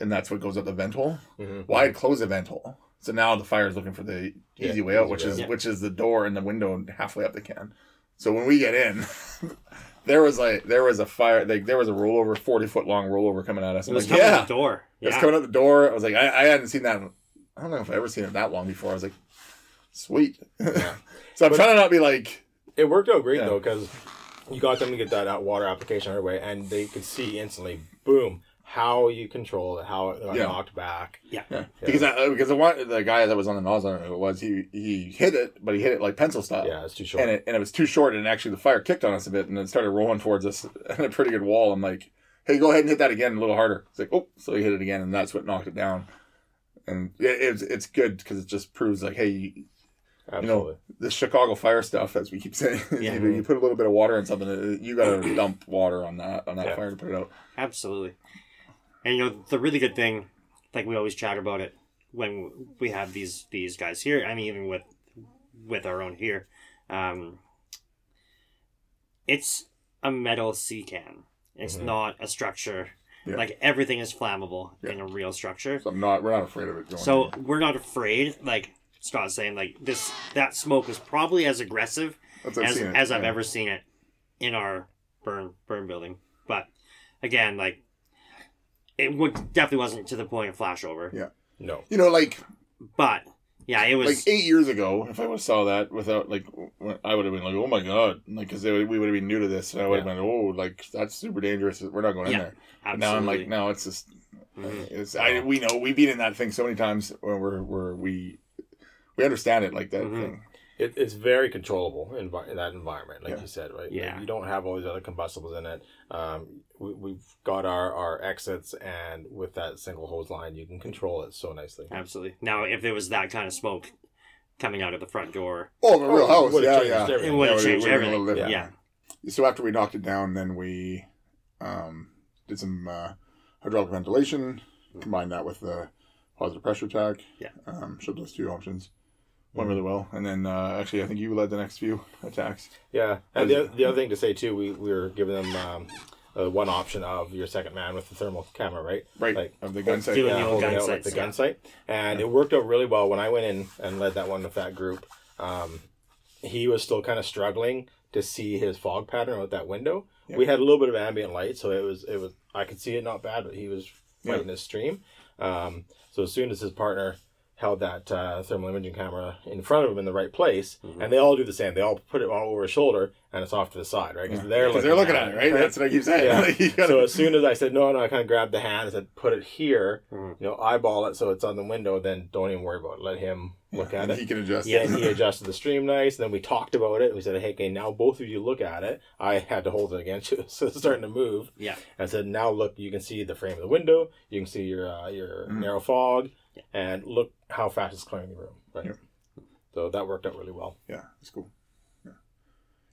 and that's what goes up the vent hole. Mhm. Well, I'd close the vent hole, so now the fire is looking for the Yeah, easy way out, easy which way is out. which is the door and the window halfway up the can. So when we get in, there was like there was a fire, like there was a rollover, forty foot long rollover coming at us. It was like, coming yeah, out the door. it's Yeah. coming out the door. I was like, I, I hadn't seen that. I don't know if I've ever seen it that long before. I was like, sweet. so I'm But- trying to not be like, It worked out great Yeah. though because you got them to get that out water application underway, and they could see instantly, boom, how you control it, how it got Yeah. knocked back. Yeah. yeah. because I, uh, because the one the guy that was on the nozzle, I don't know who it was he he hit it, but he hit it like pencil style. Yeah, it's too short. And it, and it was too short, and actually the fire kicked on us a bit, and it started rolling towards us at a pretty good wall. I'm like, "Hey, go ahead and hit that again, a little harder." It's like, "Oh!" So he hit it again, and that's what knocked it down. And it, it's it's good because it just proves like, hey, you know, the Chicago fire stuff, as we keep saying, Yeah. you, know, you put a little bit of water in something, uh, you got to dump water on that on that Yeah. fire to put it out. Absolutely. And you know the really good thing, like we always chat about it when we have these these guys here. I mean, even with with our own here, um, it's a metal sea can. It's Mhm. not a structure. Yeah. Like everything is flammable Yeah. in a real structure. So I'm not, we're not afraid of it. Going So in. we're not afraid. Like Scott's saying, like this that smoke is probably as aggressive That's, I've as, as I've yeah. ever seen it in our burn burn building. But again, like it would definitely wasn't to the point of flashover. Yeah. No. You know, like But yeah, it was like eight years ago, if I would have saw that without like, I would have been like, oh my god, like because we would have been new to this, and I would have Yeah. been, oh, like that's super dangerous. We're not going in Yeah, there. But now I'm like, no, it's just, Mhm. it's I we know we've been in that thing so many times where we're where we we understand it like that Mhm. thing. It, it's very controllable in, in that environment, like Yeah. you said, right? Like, Yeah. you don't have all these other combustibles in it. Um, we, we've got our, our exits, and with that single hose line, you can control it so nicely. Absolutely. Now, if there was that kind of smoke coming out of the front door, Oh, the real Oh, house, yeah, yeah. everything. it would have Yeah, changed would've been a everything. little Yeah. So after we knocked it down, then we um, did some uh, hydraulic ventilation, combined that with the positive pressure attack. Yeah. Um, showed those two options. Went really well. And then uh, actually, I think you led the next few attacks. Yeah, and the, the other thing to say too, we, we were giving them um, uh, one option of your second man with the thermal camera, right? Right. Like, of the gun sight. doing yeah, the old holding gun out like sights, the gun sight, and it worked out really well. When I went in and led that one with that group, um, he was still kind of struggling to see his fog pattern out that window. Yeah. We had a little bit of ambient light, so it was it was I could see it not bad, but he was fighting his stream. Um, so as soon as his partner held that uh, thermal imaging camera in front of him in the right place, Mhm. and they all do the same. They all put it all over his shoulder, and it's off to the side, right? Because Yeah. they're looking, they're looking at it, right? That's what I keep saying. Yeah. You gotta- so as soon as I said no, no, I kind of grabbed the hand and said, "Put it here." Mhm. You know, eyeball it so it's on the window. Then don't even worry about it. Let him look Yeah, at and it. He can adjust. Yeah, he adjusted the stream nice. And then we talked about it. We said, "Hey, okay, now both of you look at it." I had to hold it against you, so it's starting to move. Yeah. I said, "Now look, you can see the frame of the window. You can see your uh, your Mhm. narrow fog, and look how fast it's clearing the room." Right. Yeah. So that worked out really well. Yeah, it's cool. Yeah.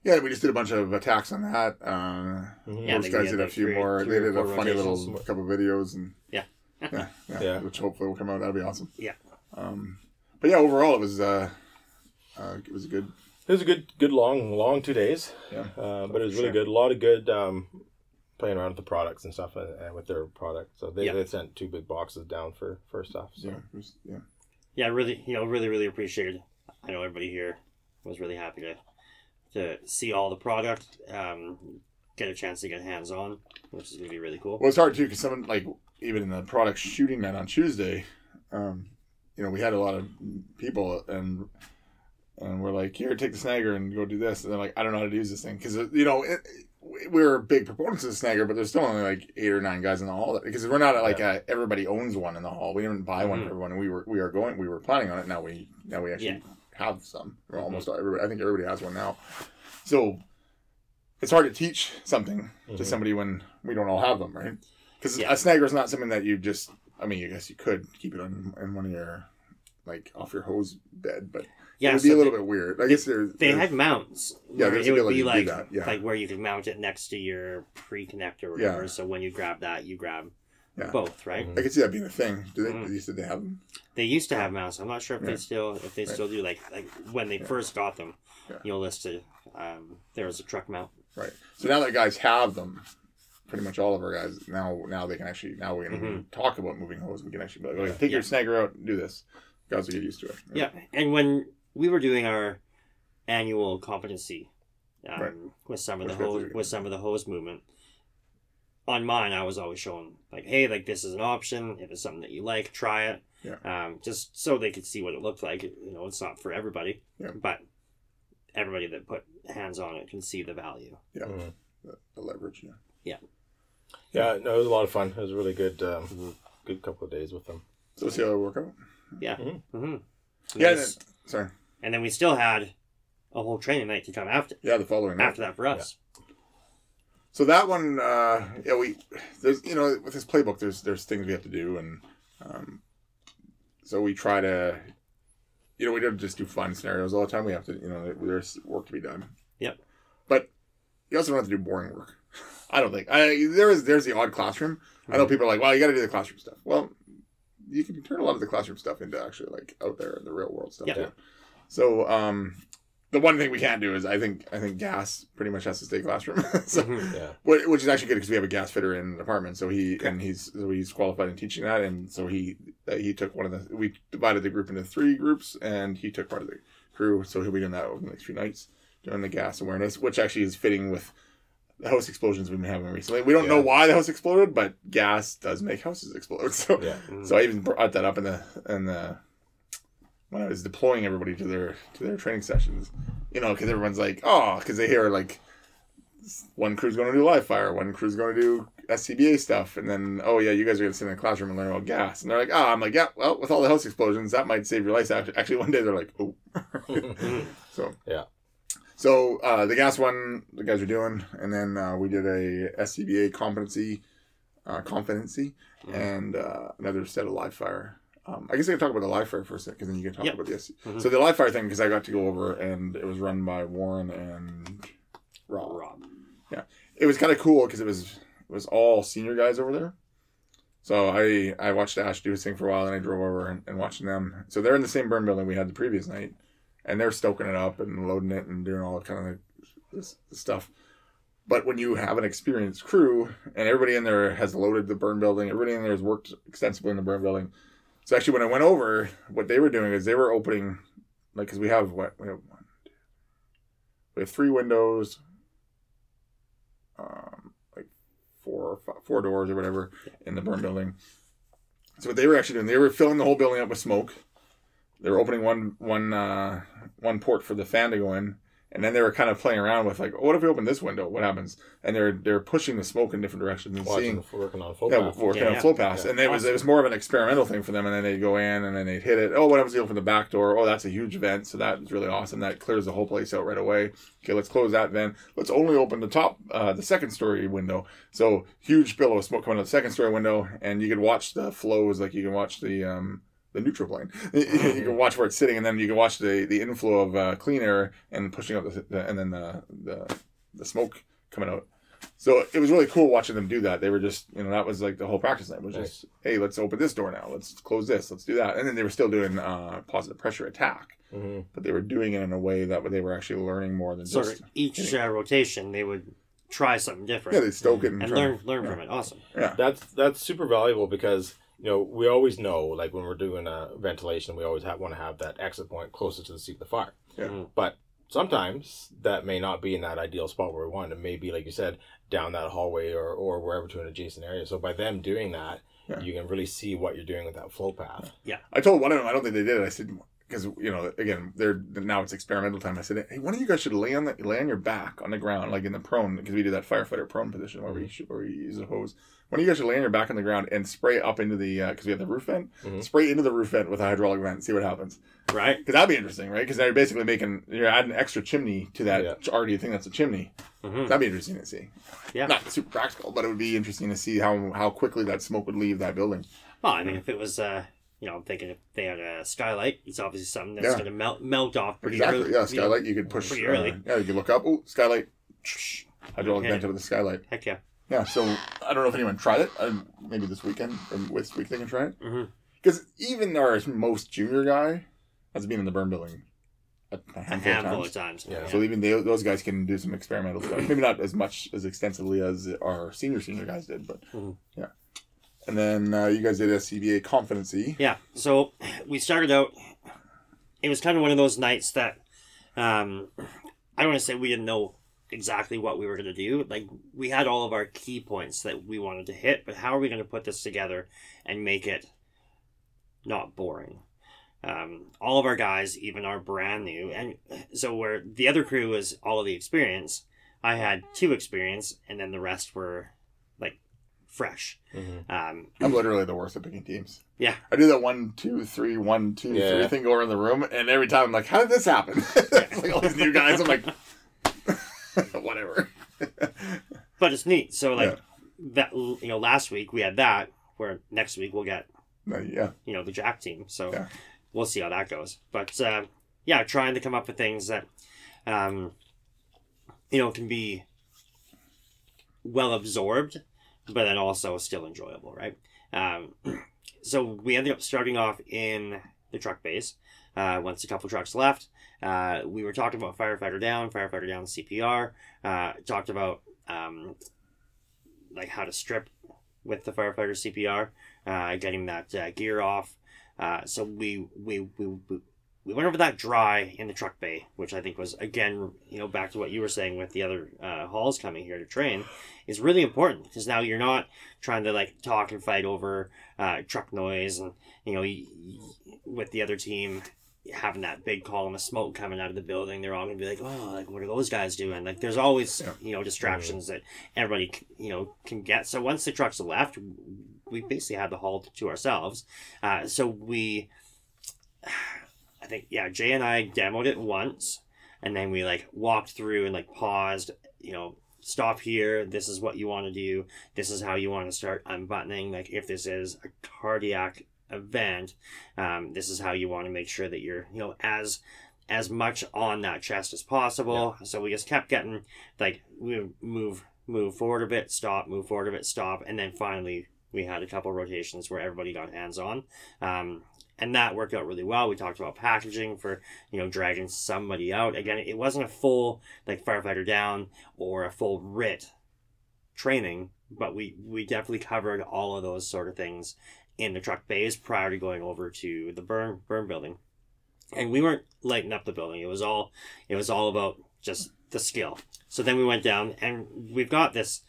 yeah, we just did a bunch of attacks on that. Uh, Mhm. Yeah, those guys had did a few three- more. three They did a funny little rotations. couple videos and Yeah. yeah, yeah, Yeah. which hopefully will come out. That'd be awesome. Yeah. Um, but yeah, overall it was uh, uh, it was a good. It was a good, good long, long two days. Yeah. Uh, but it was really Sure. good. A lot of good um, playing around with the products and stuff, and, and with their product. So they, Yeah. they sent two big boxes down for for stuff. So Yeah, was, yeah. yeah, really, you know, really, really appreciated. I know everybody here was really happy to to see all the product, um, get a chance to get hands on, which is gonna be really cool. Well, it's hard too because someone like even in the product shooting night on Tuesday, um, you know, we had a lot of people and and we're like, here, take the snagger and go do this, and they're like, I don't know how to use this thing because you know. It, we're big proponents of the snagger, but there's still only like eight or nine guys in the hall because we're not like uh everybody owns one in the hall. We didn't buy one Mhm. for everyone. We were we are going. We were planning on it. Now we now we actually Yeah. have some. Or Mhm. almost everybody. I think everybody has one now. So it's hard to teach something to Mhm. somebody when we don't all have them, right? Because Yeah. a snagger is not something that you just. I mean, I guess you could keep it on in one of your like off your hose bed, but Yeah, it would be a little they, bit weird. I guess there, they there- had mounts. Yeah, there's it would be like yeah. like where you could mount it next to your pre connector or Yeah. So when you grab that, you grab Yeah. both, right? I could see that being a thing. Do they? Mm. You said they have them. They used to have mounts. I'm not sure if Yeah. they still if they Right. still do. Like like when they first got them, Yeah. you'll listed um, there was a truck mount. Right. So now that guys have them, pretty much all of our guys now now they can actually now we can Mhm. talk about moving hose. We can actually be like, okay, take your snagger out and do this. Guys will get used to it. Yeah, and when we were doing our annual competency um, Right. with some of Which the we have to hose with some of the hose movement, on mine I was always showing like, hey, like this is an option. If it's something that you like, try it. Yeah. Um, just so they could see what it looked like. You know, it's not for everybody, Yeah. but everybody that put hands on it can see the value. Yeah. Mhm. The, the leverage. Yeah. Yeah, no, it was a lot of fun. It was a really good, um, Mhm. good couple of days with them. So see how it work out. Yeah. Mhm. Mm-hmm. Yeah. And then, sorry. And then we still had a whole training night to come after Yeah. The following night. after that for us. So that one, uh, yeah, we there's you know with this playbook, there's there's things we have to do, and um, so we try to, you know, we don't just do fun scenarios all the time. We have to, you know, there's work to be done. Yep. But you also don't have to do boring work. I don't think. I there is there's the odd classroom. I know people are like, well, you got to do the classroom stuff. Well, you can turn a lot of the classroom stuff into actually like out there in the real world stuff Yeah. too. So um, the one thing we can't do is I think I think gas pretty much has to stay classroom. so Mhm. Yeah. Which is actually good because we have a gas fitter in the apartment, so he and he's so he's qualified in teaching that, and so he uh, he took one of the we divided the group into three groups, and he took part of the crew, so he'll be doing that over the next few nights doing the gas awareness, which actually is fitting with the house explosions we've been having recently. We don't know why the house exploded, but gas does make houses explode. So Yeah. so I even brought that up in the in the when I was deploying everybody to their to their training sessions, you know, because everyone's like, oh, because they hear like one crew's going to do live fire, one crew's going to do SCBA stuff, and then oh yeah, you guys are going to sit in the classroom and learn about gas, and they're like, oh, I'm like, yeah, well, with all the house explosions, that might save your life. Actually, one day they're like, oh, so Yeah. So uh, the gas one, the guys are doing, and then uh, we did a SCBA competency, uh, competency, Mhm. and uh, another set of live fire. Um, I guess I can talk about the live fire for a second, because then you can talk Yep. about the SC. Mhm. So the live fire thing, because I got to go over, and it was run by Warren and Rob. Rob. It was kind of cool because it was it was all senior guys over there. So I I watched Ash do his thing for a while, and I drove over and, and watching them. So they're in the same burn building we had the previous night, and they're stoking it up and loading it and doing all kind of this stuff. But when you have an experienced crew and everybody in there has loaded the burn building, everybody in there has worked extensively in the burn building. So actually, when I went over, what they were doing is they were opening, like, because we have what we have one, two, we have three windows, um, like four four doors or whatever in the burn building. So what they were actually doing, they were filling the whole building up with smoke. They were opening one one uh, one port for the fan to go in, and then they were kind of playing around with like, what if we open this window? What happens? And they're they're pushing the smoke in different directions and seeing Watching, working on a full yeah, path. working Yeah, on yeah. flow path, Yeah. and it was it was more of an experimental thing for them. And then they'd go in, and then they'd hit it. Oh, what happens if you open the back door? Oh, that's a huge vent, so that is really awesome. That clears the whole place out right away. Okay, let's close that vent. Let's only open the top, uh, the second story window. So huge billow of smoke coming out of the second story window, and you could watch the flows like you can watch the um the neutral plane. you can watch where it's sitting, and then you can watch the the inflow of uh, clean air and pushing out the, the and then the, the the smoke coming out. So it was really cool watching them do that. They were just, you know, that was like the whole practice night was just, hey, let's open this door now. Let's close this. Let's do that. And then they were still doing uh, positive pressure attack, hmm but they were doing it in a way that they were actually learning more than So just. each uh, rotation, they would try something different Yeah, they stoke it and, and try- learn learn yeah. from it. Awesome. Yeah, That's that's super valuable because you know we always know like when we're doing a ventilation, we always have, want to have that exit point closest to the seat of the fire. Yeah. Mhm. But sometimes that may not be in that ideal spot where we want. It may be like you said down that hallway or or wherever to an adjacent area. So by them doing that, Yeah. you can really see what you're doing with that flow path. Yeah. I told one of them, I don't think they did it. I said, because you know, again, they're now it's experimental time. I said, hey, one of you guys should lay on the lay on your back on the ground, like in the prone, because we do that firefighter prone position where we where we use a hose. Of you guys should lay on your back on the ground and spray up into the uh because we have the roof vent. Mhm. Spray into the roof vent with a hydraulic vent. and See what happens. Right. Because that'd be interesting, right? Because now you're basically making you're adding an extra chimney to that Yeah. already thing that's a chimney. Mhm. That'd be interesting to see. Yeah. Not super practical, but it would be interesting to see how how quickly that smoke would leave that building. Well, I mean, if it was, uh, you know, I'm thinking if they had a skylight, it's obviously something that's Yeah. going to melt melt off pretty exactly. early. yeah, you know. skylight. You could push. pretty uh, early. yeah, you could look up. Oh, skylight. Hydraulic vent to the skylight. Heck yeah. Yeah, so I don't know if anyone tried it. Uh, maybe this weekend or this week they can try it. Because even our most junior guy has been in the burn building a, a A handful, handful of of times. times. Yeah. So even they, those guys can do some experimental stuff. Maybe not as much as extensively as our senior senior guys did, but Mhm. yeah. And then uh, you guys did SCBA competency. Yeah. So we started out. It was kind of one of those nights that um, I don't want to say we didn't know exactly what we were going to do. Like we had all of our key points that we wanted to hit, but how are we going to put this together and make it not boring? Um, all of our guys, even are brand new, and so where the other crew was all of the experience, I had two experience, and then the rest were like fresh. Mhm. Um, I'm literally the worst at picking teams. Yeah. I do that one, two, three, one, two, Yeah. three thing go around the room, and every time I'm like, how did this happen? it's like all these new guys. I'm like, whatever. but it's neat. So like Yeah. that, you know, last week we had that. Where next week we'll get No, yeah. you know the Jack team. So Yeah. we'll see how that goes. But uh, yeah, trying to come up with things that, um, you know, can be well absorbed, but then also still enjoyable, right? Um, so we ended up starting off in the truck base. Uh, once a couple trucks left, uh, we were talking about firefighter down, firefighter down CPR. Uh, talked about um, like how to strip with the firefighter CPR, uh, getting that uh, gear off. Uh, so we, we we we we went over that dry in the truck bay, which I think was again, you know, back to what you were saying with the other uh, halls coming here to train, is really important because now you're not trying to like talk and fight over uh, truck noise and you know y- y- with the other team having that big column of smoke coming out of the building they're all gonna be like oh like what are those guys doing? Like there's always Yeah. you know distractions that everybody you know can get. So once the trucks left we basically had the hall to ourselves. Uh, so we i think yeah jay and i demoed it once and then we like walked through and like paused you know stop here. This is what you want to do. This is how you want to start unbuttoning. Like if this is a cardiac event um, this is how you want to make sure that you're you know as as much on that chest as possible. So we just kept getting like we move move forward a bit stop move forward a bit stop and then finally we had a couple rotations where everybody got hands on. Um, and that worked out really well. We talked about packaging for you know dragging somebody out. Again it wasn't a full like firefighter down or a full RIT training but we we definitely covered all of those sort of things in the truck bays prior to going over to the burn burn building and we weren't lighting up the building it was all it was all about just the skill so then we went down and we've got this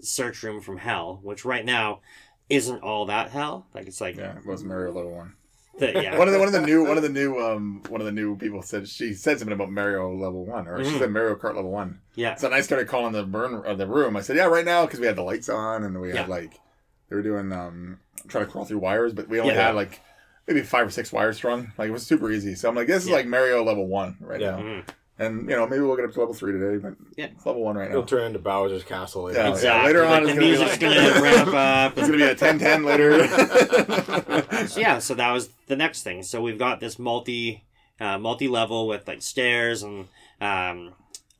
search room from hell which right now isn't all that hell like it's like Yeah, it was Mario level one. the, yeah One of the one of the new one of the new um one of the new people said she said something about Mario level one or she Mhm. said Mario Kart level one. yeah So then I started calling the burn uh, the room. I said, yeah, right now because we had the lights on and we Yeah. had like they were doing um trying to crawl through wires, but we only Yeah. had like maybe five or six wires strung. Like it was super easy. So I'm like, this is Yeah. like Mario level one right Yeah. now. Mhm. And you know maybe we'll get up to level three today, but Yeah. level one right now. It'll turn into Bowser's Castle later. Yeah. exactly later on like it's the gonna be music's like- gonna ramp up It's gonna be a 10-10 later. so yeah, so that was the next thing. So we've got this multi uh, multi level with like stairs and um,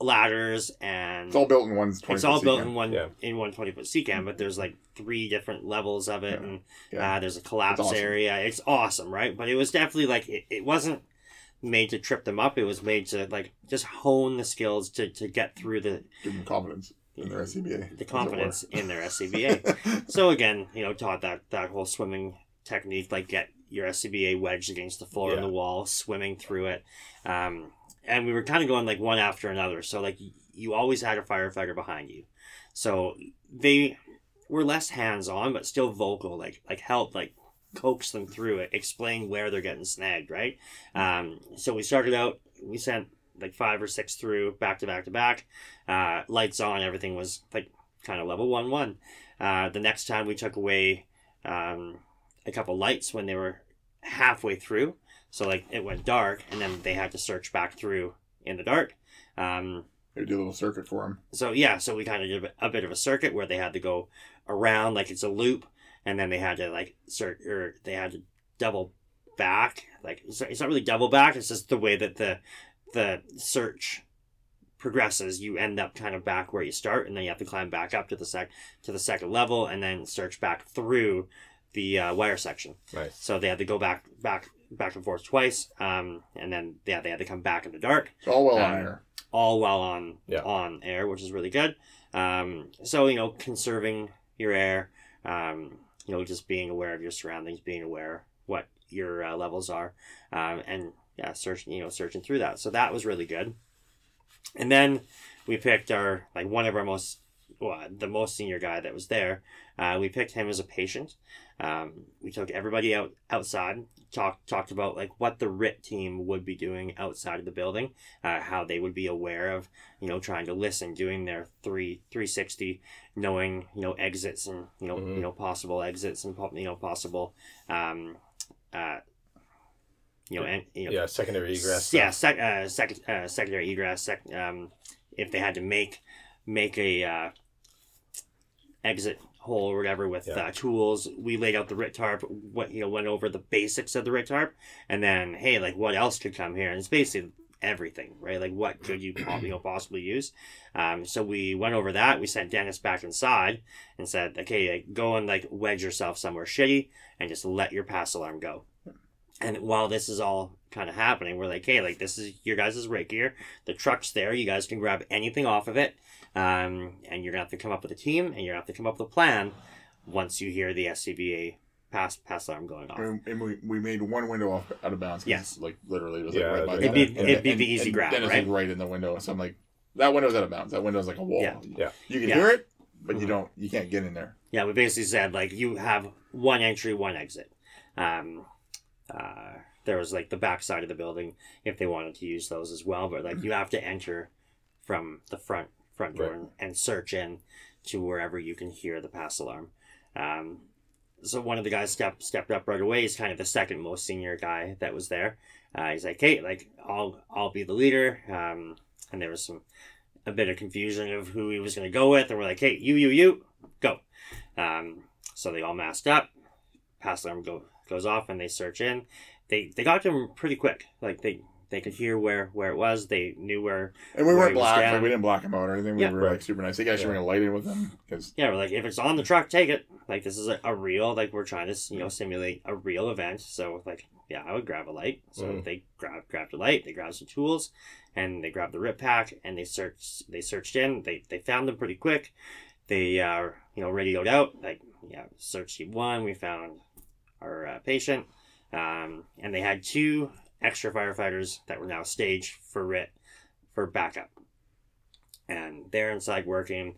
ladders and it's all built in one. it's all built in one Yeah. in one twenty foot sea can, but there's like three different levels of it, Yeah. and Yeah. uh, there's a collapse It's awesome. area. It's awesome, right? But it was definitely like it, it wasn't made to trip them up. It was made to like just hone the skills to, to get through the Give them confidence in their SCBA. the confidence in their SCBA. so again, you know, taught that that whole swimming technique, like get your SCBA wedged against the floor and Yeah. the wall, swimming through it. Um, and we were kind of going like one after another. So like you always had a firefighter behind you. So they were less hands on, but still vocal, like like help like coax them through it, explain where they're getting snagged, right? Um, so we started out, we sent like five or six through back to back to back, uh, lights on, everything was like kind of level one one. Uh, the next time we took away um, a couple lights when they were halfway through, so like it went dark, and then they had to search back through in the dark. Um, They do a little circuit for them. so yeah, so we kind of did a bit- of a circuit where they had to go around like it's a loop, and then they had to like cir- or they had to double back. Like it's, it's not really double back. It's just the way that the the search progresses, you end up kind of back where you start, and then you have to climb back up to the sec to the second level, and then search back through the uh, wire section. Right. So they had to go back back back and forth twice, um, and then yeah, they had to come back in the dark It's all well on Um, air. all while on Yeah. on air, which is really good. Um, so you know, conserving your air, um, you know, just being aware of your surroundings, being aware what your uh, levels are, um, and yeah, searching you know searching through that. So that was really good. And then we picked our like one of our most well, the most senior guy that was there. Uh, we picked him as a patient. Um, we took everybody out outside, talked talked about like what the RIT team would be doing outside of the building, uh, how they would be aware of you know trying to listen, doing their three three sixty, knowing you know exits and you know Mhm. you know possible exits and you know possible, um, uh, you know and you know Yeah, secondary egress. yeah, sec- uh, sec- uh, secondary egress. Sec- um, if they had to make make a uh, exit hole or whatever with Yeah. uh, tools, we laid out the RIT tarp. What you know went over the basics of the RIT tarp, and then hey, like what else could come here? And it's basically everything, right? Like what could you you know possibly use? Um, so we went over that. We sent Dennis back inside and said, okay, like, go and like wedge yourself somewhere shitty and just let your pass alarm go. And while this is all kind of happening, we're like, hey, like this is your guys' rig gear. The truck's there. You guys can grab anything off of it. Um, and you're gonna have to come up with a team and you're gonna have to come up with a plan once you hear the SCBA pass pass alarm going off. And, and we, we made one window off out of bounds. Yes. Like literally, it was Yeah, like right by it'd the be- it'd be and- the easy and grab, Dennis right? was right in the window, so I'm like, that window's out of bounds. That window's like a wall. Yeah. Yeah. You can Yeah. hear it, but you Mhm. don't. You can't get in there. Yeah, we basically said like you have one entry, one exit. Um, uh, there was like the back side of the building if they wanted to use those as well, but like you have to enter from the front front door Right. and, and search in to wherever you can hear the pass alarm. Um, so one of the guys stepped stepped up right away. He's kind of the second most senior guy that was there. Uh, he's like, "Hey, like I'll I'll be the leader." Um, and there was some a bit of confusion of who he was going to go with, and we're like, "Hey, you, you, you, go." Um, so they all masked up. Pass alarm go, goes off, and they search in. They they got to him pretty quick. Like they they could hear where where it was. They knew where. And we Where weren't black. Like, we didn't block him out or anything. We Yeah. were like super nice. They actually Yeah. bring a light in with them because Yeah, we're like, if it's on the truck, take it. Like this is a, a real. Like we're trying to you know simulate a real event. So like yeah, I would grab a light. So Mhm. they grabbed grabbed a light. They grabbed some tools, and they grabbed the RIT pack and they searched. They searched in. They they found them pretty quick. They uh you know radioed out like yeah search one. We found our uh, patient, um, and they had two extra firefighters that were now staged for RIT for backup. And they're inside working.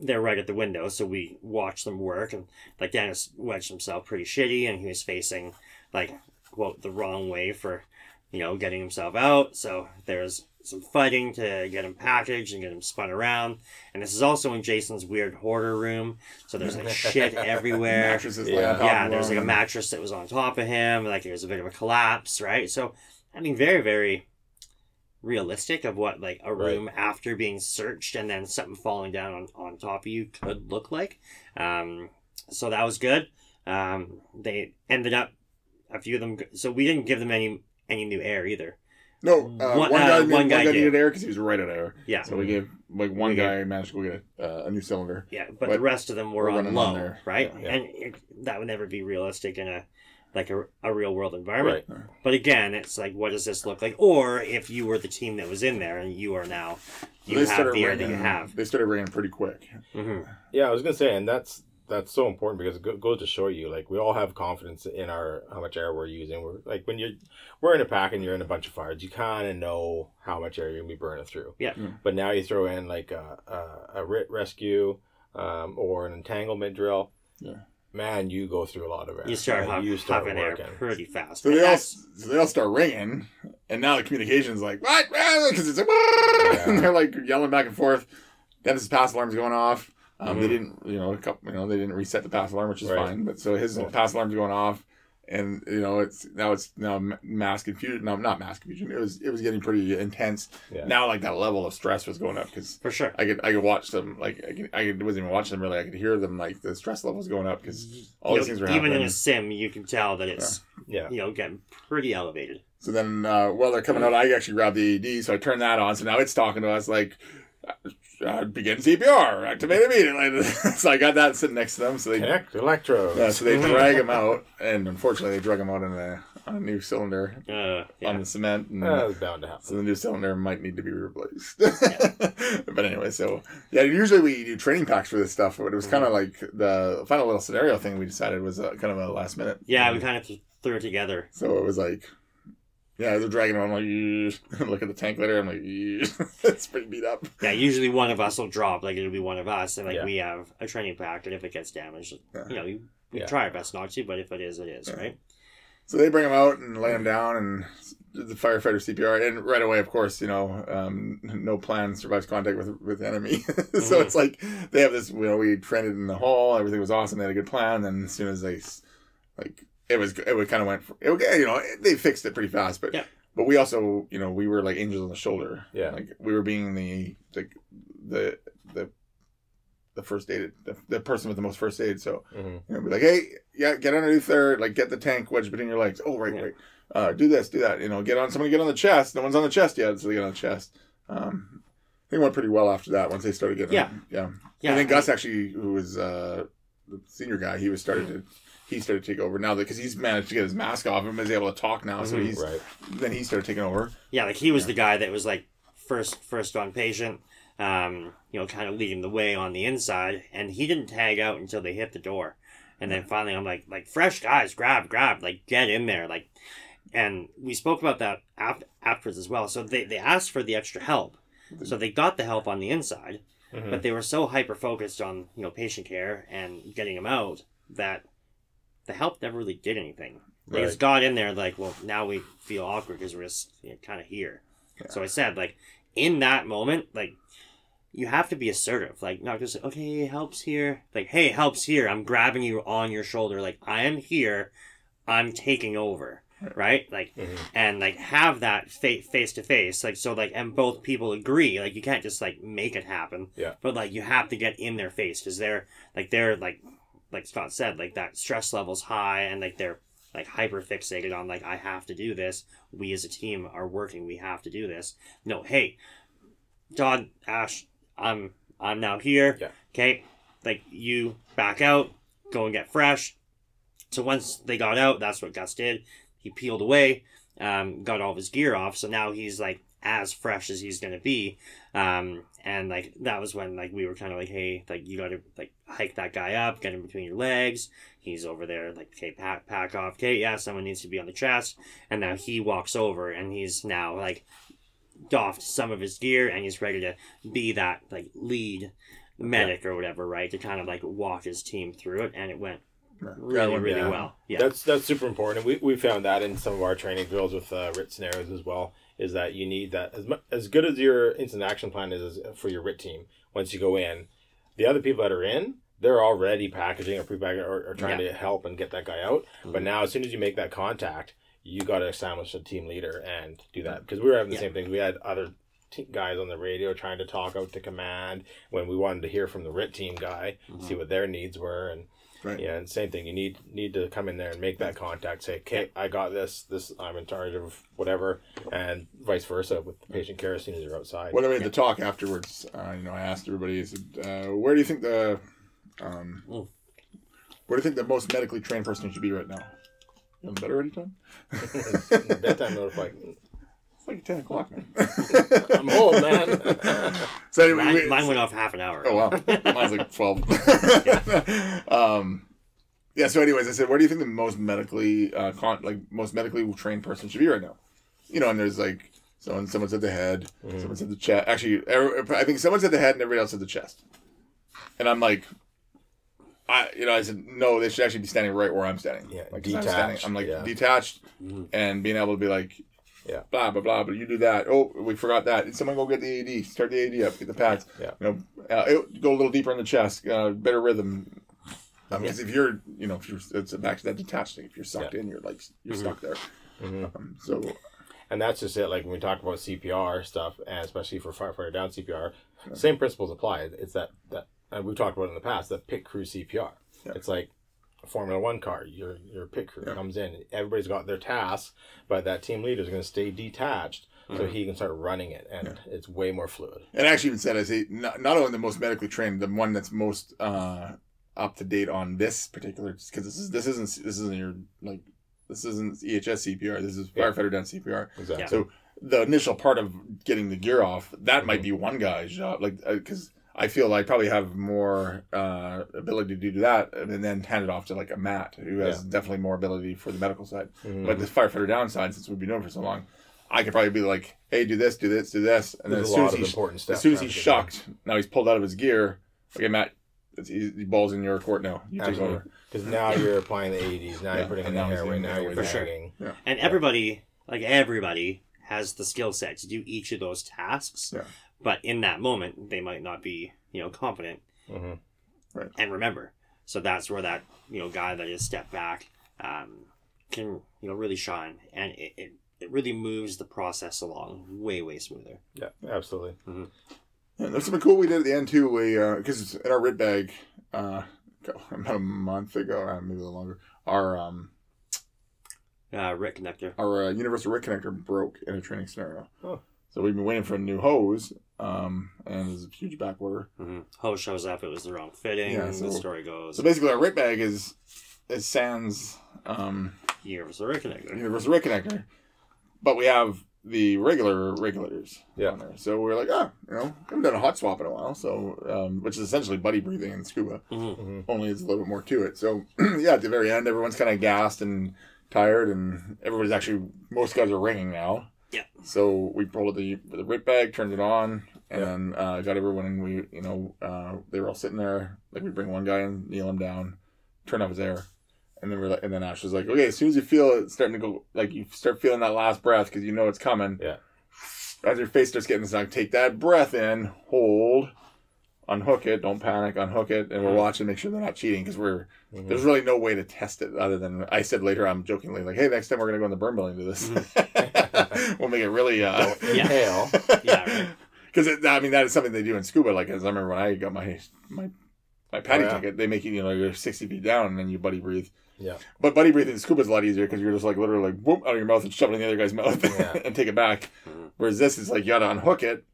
They're right at the window, so we watched them work. And like Dennis wedged himself pretty shitty, and he was facing like quote the wrong way for you know getting himself out. So there's some fighting to get him packaged and get him spun around. And this is also in Jason's weird hoarder room, so there's like shit everywhere Yeah. lay on top yeah, there's like a mattress that was on top of him. Like there's a bit of a collapse, right? So, I mean, very, very realistic of what like a Right. room after being searched and then something falling down on, on top of you could look like. Um, so that was good. Um, they ended up a few of them. So we didn't give them any any new air either. No, uh, One- one, uh, guy, one one guy guy did. needed air because he was right at air. Yeah, So we gave like one We gave- guy managed to get a, uh, a new cylinder. yeah, but, but the rest of them were we're on running low, on there. right? Yeah. And it, that would never be realistic in a like a, a real world environment. Right. But again, it's like, what does this look like? Or if you were the team that was in there and you are now, you they have started the air that you have. They started ringing pretty quick. hmm Yeah, I was gonna say, and that's that's so important because it goes to show you, like we all have confidence in our how much air we're using. We're like when you're we're in a pack and you're in a bunch of fires, you kind of know how much air you're gonna be burning through. Yeah. Mm. But now you throw in like a a, a RIT rescue, um, or an entanglement drill. Yeah. Man, you go through a lot of air. You start Like, you start huffing air working. pretty fast. So they all so they all start ringing, and now the communication's like what? Because it's like and they're like yelling back and forth. Then this pass alarm's going off. Um, They Mhm. didn't, you know, a couple, you know, they didn't reset the pass alarm, which is Right. fine. But so his Yeah. pass alarm's going off, and you know, it's now it's now mass confusion. No, not mass confusion. It was it was getting pretty intense. Yeah. Now, like that level of stress was going up because for sure. I could I could watch them like I, could, I could, wasn't even watching them really. I could hear them like the stress level was going up because all You these know, things were even in a sim, you can tell that it's Yeah. you know, getting pretty elevated. So then, uh, while they're coming out, I actually grabbed the AED, so I turned that on. So now it's talking to us like, uh, begin CPR, activate immediately. so I got that sitting next to them. So they, Connect electrodes. yeah, so they drag him out, and unfortunately, they drug him out in a, on a new cylinder Uh, yeah. on the cement. And, That was bound to happen. so the new cylinder might need to be replaced. but anyway, so yeah, usually we do training packs for this stuff, but it was kind of like the final little scenario thing we decided was uh, kind of a last minute. yeah, we kind of threw it together. So it was like, yeah, they're dragging him. I'm like, "Yeesh." look at the tank later. I'm like, "Yeesh." it's pretty beat up. Yeah, usually one of us will drop. Like it'll be one of us, and like Yeah. we have a training pack, and if it gets damaged, Yeah. you know, we, we Yeah. try our best not to, but if it is, it is, Yeah. right? So they bring him out and lay him down and the firefighter CPR. And right away, of course, you know, um, no plan survives contact with with enemy. so Mhm. it's like they have this. You know, we trained it in the hall. Everything was awesome. They had a good plan. And then as soon as they, like, it was it kind of went. It, you know, they fixed it pretty fast. But Yeah. but we also, you know, we were like angels on the shoulder. Yeah. Like we were being the the the the, the first aid the, the person with the most first aid. So Mhm. you know, be like, hey, yeah, get underneath there, like get the tank wedged between your legs. Oh, right, Yeah. right. Uh, do this, do that. You know, get on somebody, get on the chest. No one's on the chest yet, so they get on the chest. Um, I think it went pretty well after that. Once they started getting, Yeah. yeah. Yeah, I think Gus actually, who was uh, the senior guy, he was started to. He started to take over now because he's managed to get his mask off and is able to talk now. So Mhm. he's Right. then he started taking over. Yeah, like he was the guy that was like first first on patient, um, you know, kind of leading the way on the inside, and he didn't tag out until they hit the door, and then finally I'm like, like fresh guys, grab, grab, like get in there, like, and we spoke about that af- afterwards as well. So they they asked for the extra help, so they got the help on the inside, Mhm. but they were so hyper focused on you know patient care and getting him out that the help never really did anything. They just Right. got in there like, well, now we feel awkward because we're just you know, kind of here. So I said, like, in that moment, like, you have to be assertive. Like, not just, okay, help's here. Like, hey, help's here. I'm grabbing you on your shoulder. Like, I am here. I'm taking over. Right? Like, Mhm. and like have that face to face. Like, so, like, and both people agree. Like, you can't just like make it happen. Yeah. But like, you have to get in their face because they're like, they're like, like Scott said, like that stress level's high and like they're like hyper fixated on like I have to do this. We as a team are working. We have to do this. No, hey, Todd, Ash, I'm I'm now here. Yeah. Okay, like you back out, go and get fresh. So once they got out, that's what Gus did. He peeled away, um, got all of his gear off. So now he's like as fresh as he's gonna be. Um, and like that was when like we were kind of like, hey, like you gotta like hike that guy up, get him between your legs. He's over there, like, okay, pack, pack off. Okay, yeah, someone needs to be on the chest. And now he walks over and he's now like doffed some of his gear and he's ready to be that like lead medic or whatever, right? To kind of like walk his team through it. And it went really, went- really well. Yeah. That's that's super important. We we found that in some of our training drills with uh, RIT scenarios as well. Is that you need that as mu- as good as your instant action plan is for your RIT team. Once you go in, the other people that are in, they're already packaging or pre-packaging or, or trying to help and get that guy out. But Mhm. now, as soon as you make that contact, you got to establish a team leader and do that because we were having the Yeah. same thing. We had other t- guys on the radio trying to talk out to command when we wanted to hear from the RIT team guy, see what their needs were, and Right. yeah, and same thing. You need need to come in there and make that contact. Say, "Okay, I got this. This I'm in charge of whatever," and vice versa with the patient care as soon as you're outside. When I made the talk afterwards, uh, you know, I asked everybody, I said, uh, where do you think the, um, Mm. where do you think the most medically trained person should be right now? You on the bed already, Tom? Bedtime notified. It's like 10 o'clock, man. I'm old, man. so anyway, Mine, we- mine went off half an hour. Oh wow, mine's like twelve. um, yeah. So, anyways, I said, where do you think the most medically, uh, con- like most medically trained person should be right now? You know, and there's like someone, someone said the head, someone said the chest. Actually, every- I think someone said the head, and everybody else said the chest. And I'm like, I, you know, I said no. They should actually be standing right where I'm standing. Yeah, like 'cause I'm standing. detached, I'm like yeah. detached, Mhm. and being able to be like, Yeah. blah blah blah. But you do that. Oh, we forgot that. Someone go get the AED? Start the AED up. Get the pads. Yeah. You know, uh, it, go a little deeper in the chest. Uh, better rhythm. Because if you're, you know, if you're, it's back to that detached thing. If you're sucked in, you're like, you're Mhm. stuck there. Mhm. Um, so, And that's just it. Like when we talk about CPR stuff, and especially for firefighter down CPR, same principles apply. It's that that and we've talked about in the past. The pit crew CPR. Yeah. It's like Formula One car. Your your pit crew Yeah. comes in. Everybody's got their tasks, but that team leader is going to stay detached so Mhm. he can start running it, and it's way more fluid. And I actually even said, I say, not, not only the most medically trained, the one that's most uh, up to date on this particular, because this is this isn't this isn't your like this isn't EHS CPR. This is Yeah. firefighter down CPR. Exactly. Yeah. So the initial part of getting the gear off that might Mhm. be one guy's job, like because I feel I probably have more uh, ability to do that, and then hand it off to like a Matt who has definitely more ability for the medical side. Mhm. But the firefighter downside, since we've been doing it for so long, I could probably be like, "Hey, do this, do this, do this," and then as a soon lot as of he's important as soon as he's have done. shocked, now he's pulled out of his gear. Okay, Matt, it's, he, he balls in your court now. You take over. Because now you're applying the AEDs, now Yeah, you're putting in the now he's airway, doing now you're airway. For sure. bagging. And everybody, like everybody, has the skill set to do each of those tasks. Yeah. But in that moment, they might not be, you know, confident hmm and remember. So that's where that, you know, guy that is step back um, can, you know, really shine. And it, it, it really moves the process along way, way smoother. Yeah, absolutely. Yeah, there's something cool we did at the end too. We because in our RIT bag, uh, about a month ago, uh, maybe a little longer, our um Uh, RIT Connector. our uh, universal RIT connector broke in a training scenario. Oh. So we've been waiting for a new hose, um, and there's a huge back order. Mm-hmm. Hose shows up, it was the wrong fitting. Yeah, so- the story goes. So basically, our RIT bag is is Sans um, Universal RIT Connector. universal RIT connector, but we have the regular regulators Yeah. on there. So we're like, ah, you know, we haven't done a hot swap in a while, so um, which is essentially buddy breathing in scuba. hmm hmm only it's a little bit more to it. So yeah, at the very end, everyone's kind of gassed and tired, and everybody's actually most guys are ringing now. Yeah. So we pulled the the RIT bag, turned it on, and Yeah. uh, got everyone, and we you know uh, they were all sitting there. Like we bring one guy and kneel him down, turn off his air, and then we're like, and then Ash was like, okay, as soon as you feel it starting to go, like you start feeling that last breath because you know it's coming. Yeah. As your face starts getting snug, take that breath in, hold, unhook it, don't panic, unhook it, and we're watching, make sure they're not cheating because we're Mhm. there's really no way to test it other than I said later. I'm jokingly like, "Hey, next time we're gonna go in the burn building to this. we'll make it really uh. Yeah, right. because I mean that is something they do in scuba. Like as I remember when I got my my my PADI Oh, yeah. ticket, they make you you know you're sixty feet down and then you buddy breathe. Yeah. But buddy breathing in scuba is a lot easier because you're just like literally like whoop out of your mouth and shove it in the other guy's mouth Yeah. and take it back. Mhm. Whereas this is like you got to unhook it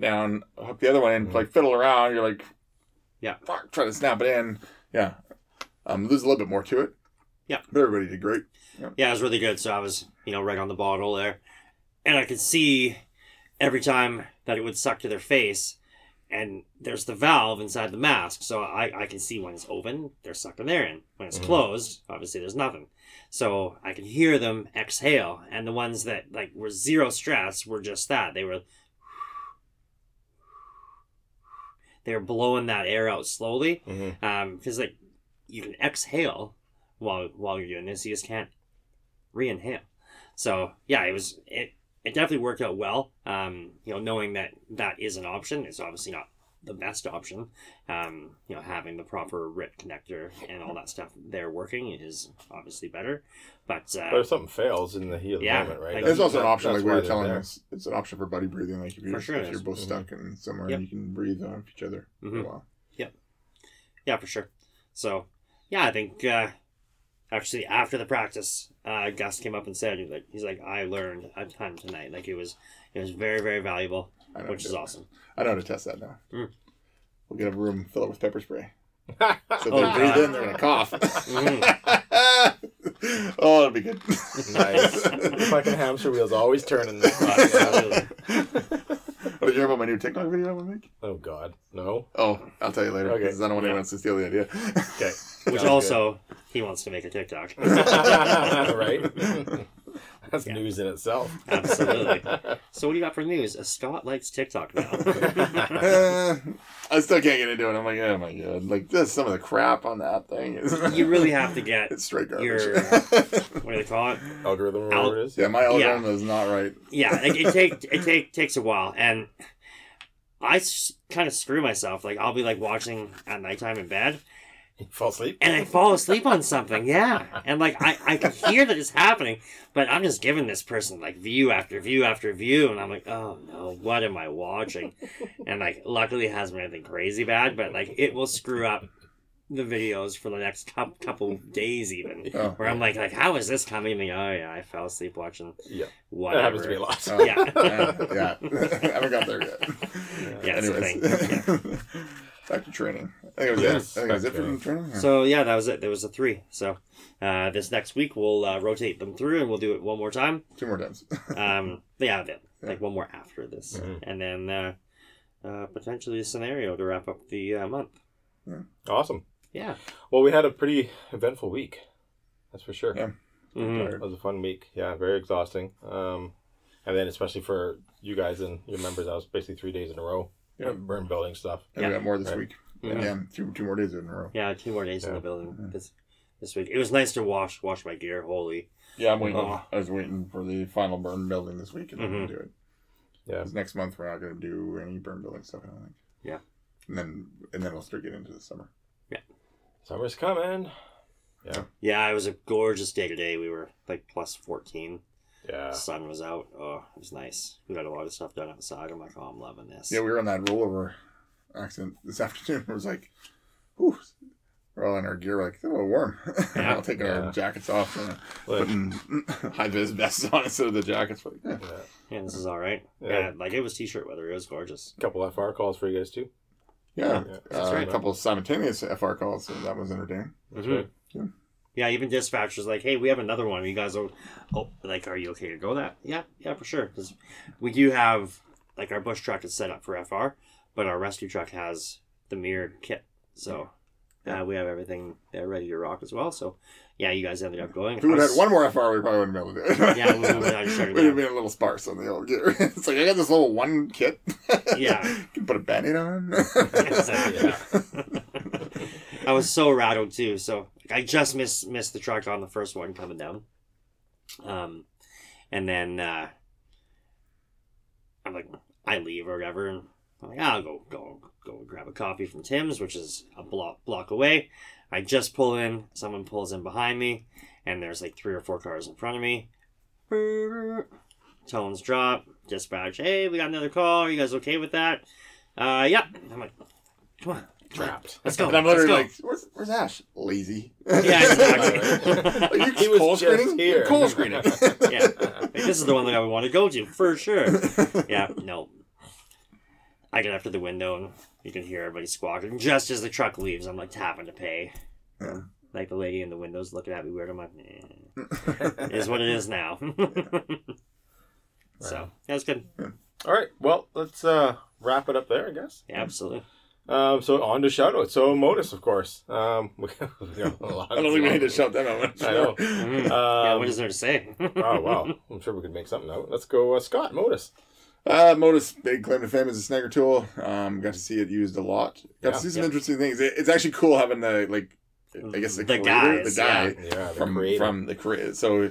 down, hook the other one in, Mhm. like fiddle around. You're like Yeah. fuck, try to snap it in. Yeah. Um, there's a little bit more to it. Yeah. But everybody did great. Yeah, it was really good. So I was, you know, right on the bottle there. And I could see every time that it would suck to their face. And there's the valve inside the mask. So I, I can see when it's open, they're sucking there in. When it's Mhm. closed, obviously there's nothing. So I can hear them exhale. And the ones that like were zero stress were just that. They were they were blowing that air out slowly hmm um because like you can exhale while while you're doing this you just can't re-inhale. So yeah it was it it definitely worked out well um you know knowing that that is an option. It's obviously not the best option um you know having the proper RIT connector and all that stuff there working is obviously better but uh But if something fails in the heat of the Yeah, moment, right? like- There's also an option, like we were telling us, it's an option for buddy breathing. Like if you're, sure if you're is. both Mhm. stuck in somewhere, Yep. you can breathe off each other for Mhm. a while. Yep. Yeah, for sure. So, yeah, I think uh, actually after the practice, uh, Gus came up and said he's like he's like I learned a ton tonight. Like it was it was very very valuable, I know which is awesome. I know how to test that now. Mm. We'll get a room, fill it with pepper spray. So Oh, if they God. breathe in, they're gonna cough. Mm. oh, that'll be good. nice. Fucking hamster wheels always turning. Absolutely. oh, did you hear about my new TikTok video I'm gonna make? oh God, no. Oh, I'll tell you later. Okay. Because I don't want Yeah. anyone else to steal the idea. Okay. Which Sounds also he wants to make a TikTok. right. That's Yeah. news in itself. Absolutely. So what do you got for news? A Scott likes TikTok now. Uh, I still can't get into it. I'm like, oh my god, like this. Some of the crap on that thing is. you really have to get it's straight garbage. your what do they call it? Algorithm, Al- whatever it is. yeah, my algorithm is not right. yeah it, it take it take takes a while and i s- kind of screw myself like i'll be like watching at nighttime in bed Fall asleep. and i fall asleep on something yeah and like i i can hear that it's happening but i'm just giving this person like view after view after view and i'm like oh no what am i watching and like luckily it hasn't been anything crazy bad but like it will screw up the videos for the next cou- couple days, even. Oh, Where I'm like, like, how is this coming? And, oh yeah, I fell asleep watching. Yeah. Whatever. That happens to be a lot. Oh, Yeah. yeah, yeah. haven't got there yet. Yeah, it's a Anyways, back to training. I think it was Yes, it. I think it was it for training. Yeah. So yeah, that was it. There was a three. So uh, this next week we'll uh, rotate them through and we'll do it one more time. Two more times. Um, yeah, then, like one more after this, Mhm. and then uh, uh, potentially a scenario to wrap up the uh, month. Awesome. Yeah. Well, we had a pretty eventful week. That's for sure. Yeah. Mhm. It was a fun week. Yeah, very exhausting. Um, and then especially for you guys and your members, that was basically three days in a row. Yeah. Burn building stuff. And Yeah. we got more this Right. week. Mhm. And yeah, two two more days in a row. Yeah, two more days in the building Mhm. this this week. It was nice to wash wash my gear. Holy. Yeah, I'm waiting. Oh. I was waiting for the final burn building this week, and then Mhm. we'll do it. Yeah. 'Cause next month we're not going to do any burn building stuff. I don't think. Yeah. And then and then we'll start getting into the summer. Yeah. Summer's coming. Yeah. Yeah, it was a gorgeous day today. We were like plus fourteen. Yeah. Sun was out. Oh, it was nice. We got a lot of stuff done outside. I'm like, oh, I'm loving this. Yeah, we were on that rollover accident this afternoon. It was like, whew, we're all in our gear, like, it's a little warm. Yeah. all taking Yeah. our jackets off and Like, putting high vis vests on instead of the jackets. But, yeah. yeah. Yeah, this is all right. Yeah. Yeah. like it was t-shirt weather. It was gorgeous. A couple FR calls for you guys too. Yeah, Yeah, uh, right. a couple of simultaneous FR calls, so that was entertaining. That's right. Yeah, even dispatchers like, hey, we have another one. You guys are, oh, like, are you okay to go that? Yeah, yeah, for sure. Because we do have, like, our bush truck is set up for FR, but our rescue truck has the mirrored kit. So uh, we have everything there ready to rock as well. So yeah, you guys ended up going. If we would have had one more FR, we probably wouldn't be able to do it. Yeah, we We'd have been a little sparse on the old gear. it's like, I got this little one kit. Yeah. you can put a band aid on. Exactly, I was so rattled too. So I just missed missed the truck on the first one coming down. Um, and then uh, I'm like, I leave or whatever, and I'm like, I'll go go go grab a coffee from Tim's, which is a block block away. I just pull in, someone pulls in behind me, and there's like three or four cars in front of me. Tones drop. Dispatch. Hey, we got another call. Are you guys okay with that? Uh, yeah. I'm like, come on, Trapped. let's go. And I'm let's literally go. like, where's, where's Ash? Lazy. Yeah, exactly. Are you He was coal just screening? here. Coal screening. yeah, Like, this is the one that I would want to go to for sure. Yeah, no. I get up to the window and you can hear everybody squawking. Just as the truck leaves, I'm like tapping to pay. Yeah. Like the lady in the window's looking at me weird. I'm like, eh, it is what it is now. so that's good. All right. Well, let's uh, wrap it up there, I guess. Yeah, absolutely. Um, so on to shoutouts. So Modus, of course. Um, we have, you know, a lot I don't think we need to shout them out. I know. Mhm. Um, yeah, what is there to say? oh wow, I'm sure we could make something out. Let's go, uh, Scott Modus. Uh, Modus, big claim to fame is a snagger tool. Um, got to see it used a lot. Got Yeah. to see some Yep. interesting things. It, it's actually cool having the like, I guess the, The creator, guys, the guy Yeah, the from creator. from the creator. So,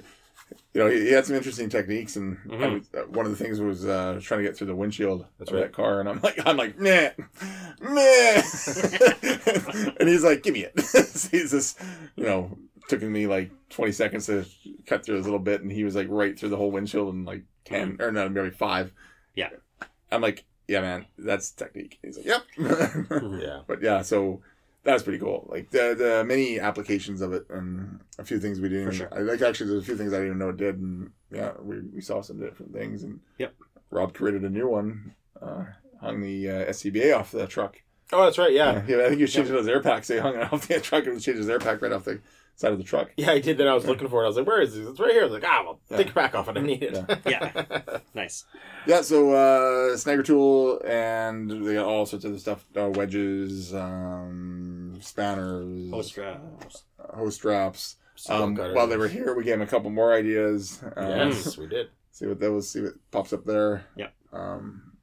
you know, he, he had some interesting techniques, and I Mhm. was, uh, one of the things was uh, trying to get through the windshield That's of right. that car, and I'm like, I'm like, meh, meh, and he's like, give me it. so he's just, you know, took me like 20 seconds to cut through this little bit, and he was like right through the whole windshield in like 10 or no, maybe five. Yeah. I'm like, yeah, man, that's technique. He's like, yep. yeah. But yeah, so that's pretty cool. Like the the many applications of it, and a few things we didn't. For sure. I like actually there's a few things I didn't even know it did, and yeah, we, we saw some different things. And Yep. Rob created a new one, uh, hung the uh, SCBA off the truck. Oh, that's right. Yeah. Yeah, I think he was changing his air pack. So he hung it off the truck and changed his air pack right off the side of the truck. Yeah, I did that. I was looking for it. I was like, "Where is it? It's right here." I was like, "Ah, well, Yeah. take your back off it. I need it." Yeah. Nice. Yeah, so uh, snagger tool, and they got all sorts of other stuff: uh, wedges, um, spanners, Post draft. uh, hose straps. Um, while they were here, we gave them a couple more ideas. Um, Yes, we did. See what those. See what pops up there. Yep. Um,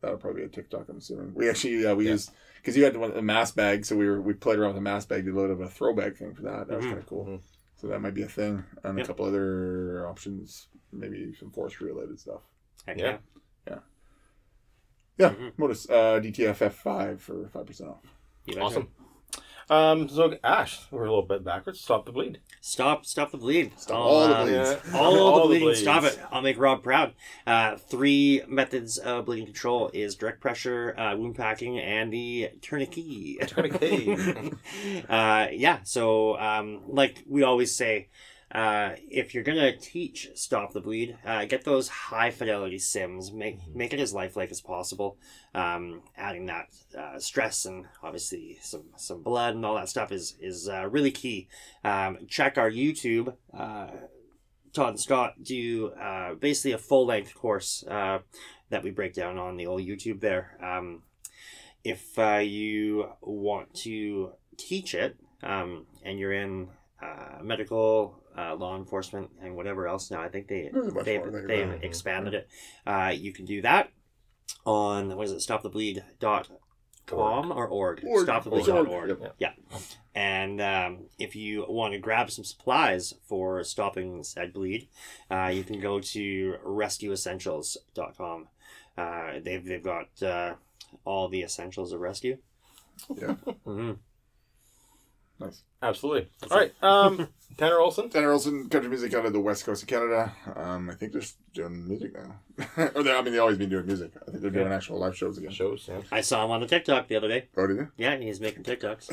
that'll probably be a TikTok. I'm assuming. We actually uh, we Yeah. used because you had the, one, a mass bag, so we were we played around with a mass bag. Did a little bit of a throwback thing for that. That was Mhm. kind of cool. Mhm. So that might be a thing, and Yep. a couple other options, maybe some forestry related stuff. Heck Yeah. yeah. Yeah, Mhm. Modus uh, DTF F5 for five percent off. You betcha. Awesome. Um, so Ash, we're a little bit backwards. Stop the bleed. Stop, stop the bleed. Stop I'll, all the uh, bleeds. all, All the the bleeding. bleeds. Stop it. I'll make Rob proud. Uh, three methods of bleeding control is direct pressure, uh, wound packing, and the tourniquet. Tourniquet. uh, yeah. So, um, like we always say, uh, if you're gonna teach stop the bleed, uh, get those high fidelity sims. Make make it as lifelike as possible. Um, adding that uh, stress and obviously some some blood and all that stuff is is uh, really key. Um, check our YouTube. Uh, Todd and Scott do uh, basically a full length course uh, that we break down on the old YouTube there. Um, if uh, you want to teach it um, and you're in uh, medical, uh, law enforcement, and whatever else now, I think they There's a they've, they've right? expanded it. Uh, you can do that on what is it? Stopthebleed.com or org. Org. Stopthebleed.org. Yep. Yeah. And um, if you want to grab some supplies for stopping said bleed, uh, you can go to rescueessentials.com. Uh, they've, they've got uh, all the essentials of rescue. Yeah. hmm Nice. Absolutely. All right. Um, Tanner Olson. Tanner Olson, country music out of the west coast of Canada. Um, I think they're just doing music now. or they, I mean, they always been doing music. I think they're doing actual live shows again. Shows. Yeah. I saw him on the TikTok the other day. Oh, did Yeah, he's making TikToks.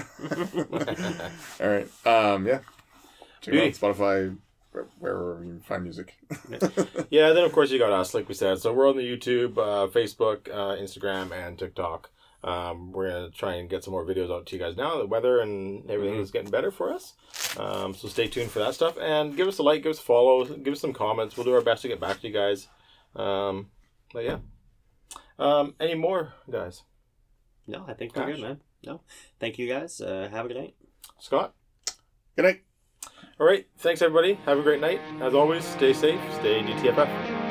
All right. Um, yeah. Check out Spotify, where- wherever you find music. Yeah, then of course you got us, like we said. So we're on the YouTube, uh, Facebook, uh, Instagram, and TikTok. Um, we're gonna try and get some more videos out to you guys now. The weather and everything is getting better for us. Um, so stay tuned for that stuff and give us a like, give us a follow, give us some comments. We'll do our best to get back to you guys. Um, but yeah. Um, any more guys? no, I think we're good, man. No, thank you guys. Uh, have a good night. Scott. Good night. All right. Thanks everybody. Have a great night. As always, stay safe. Stay DTFF.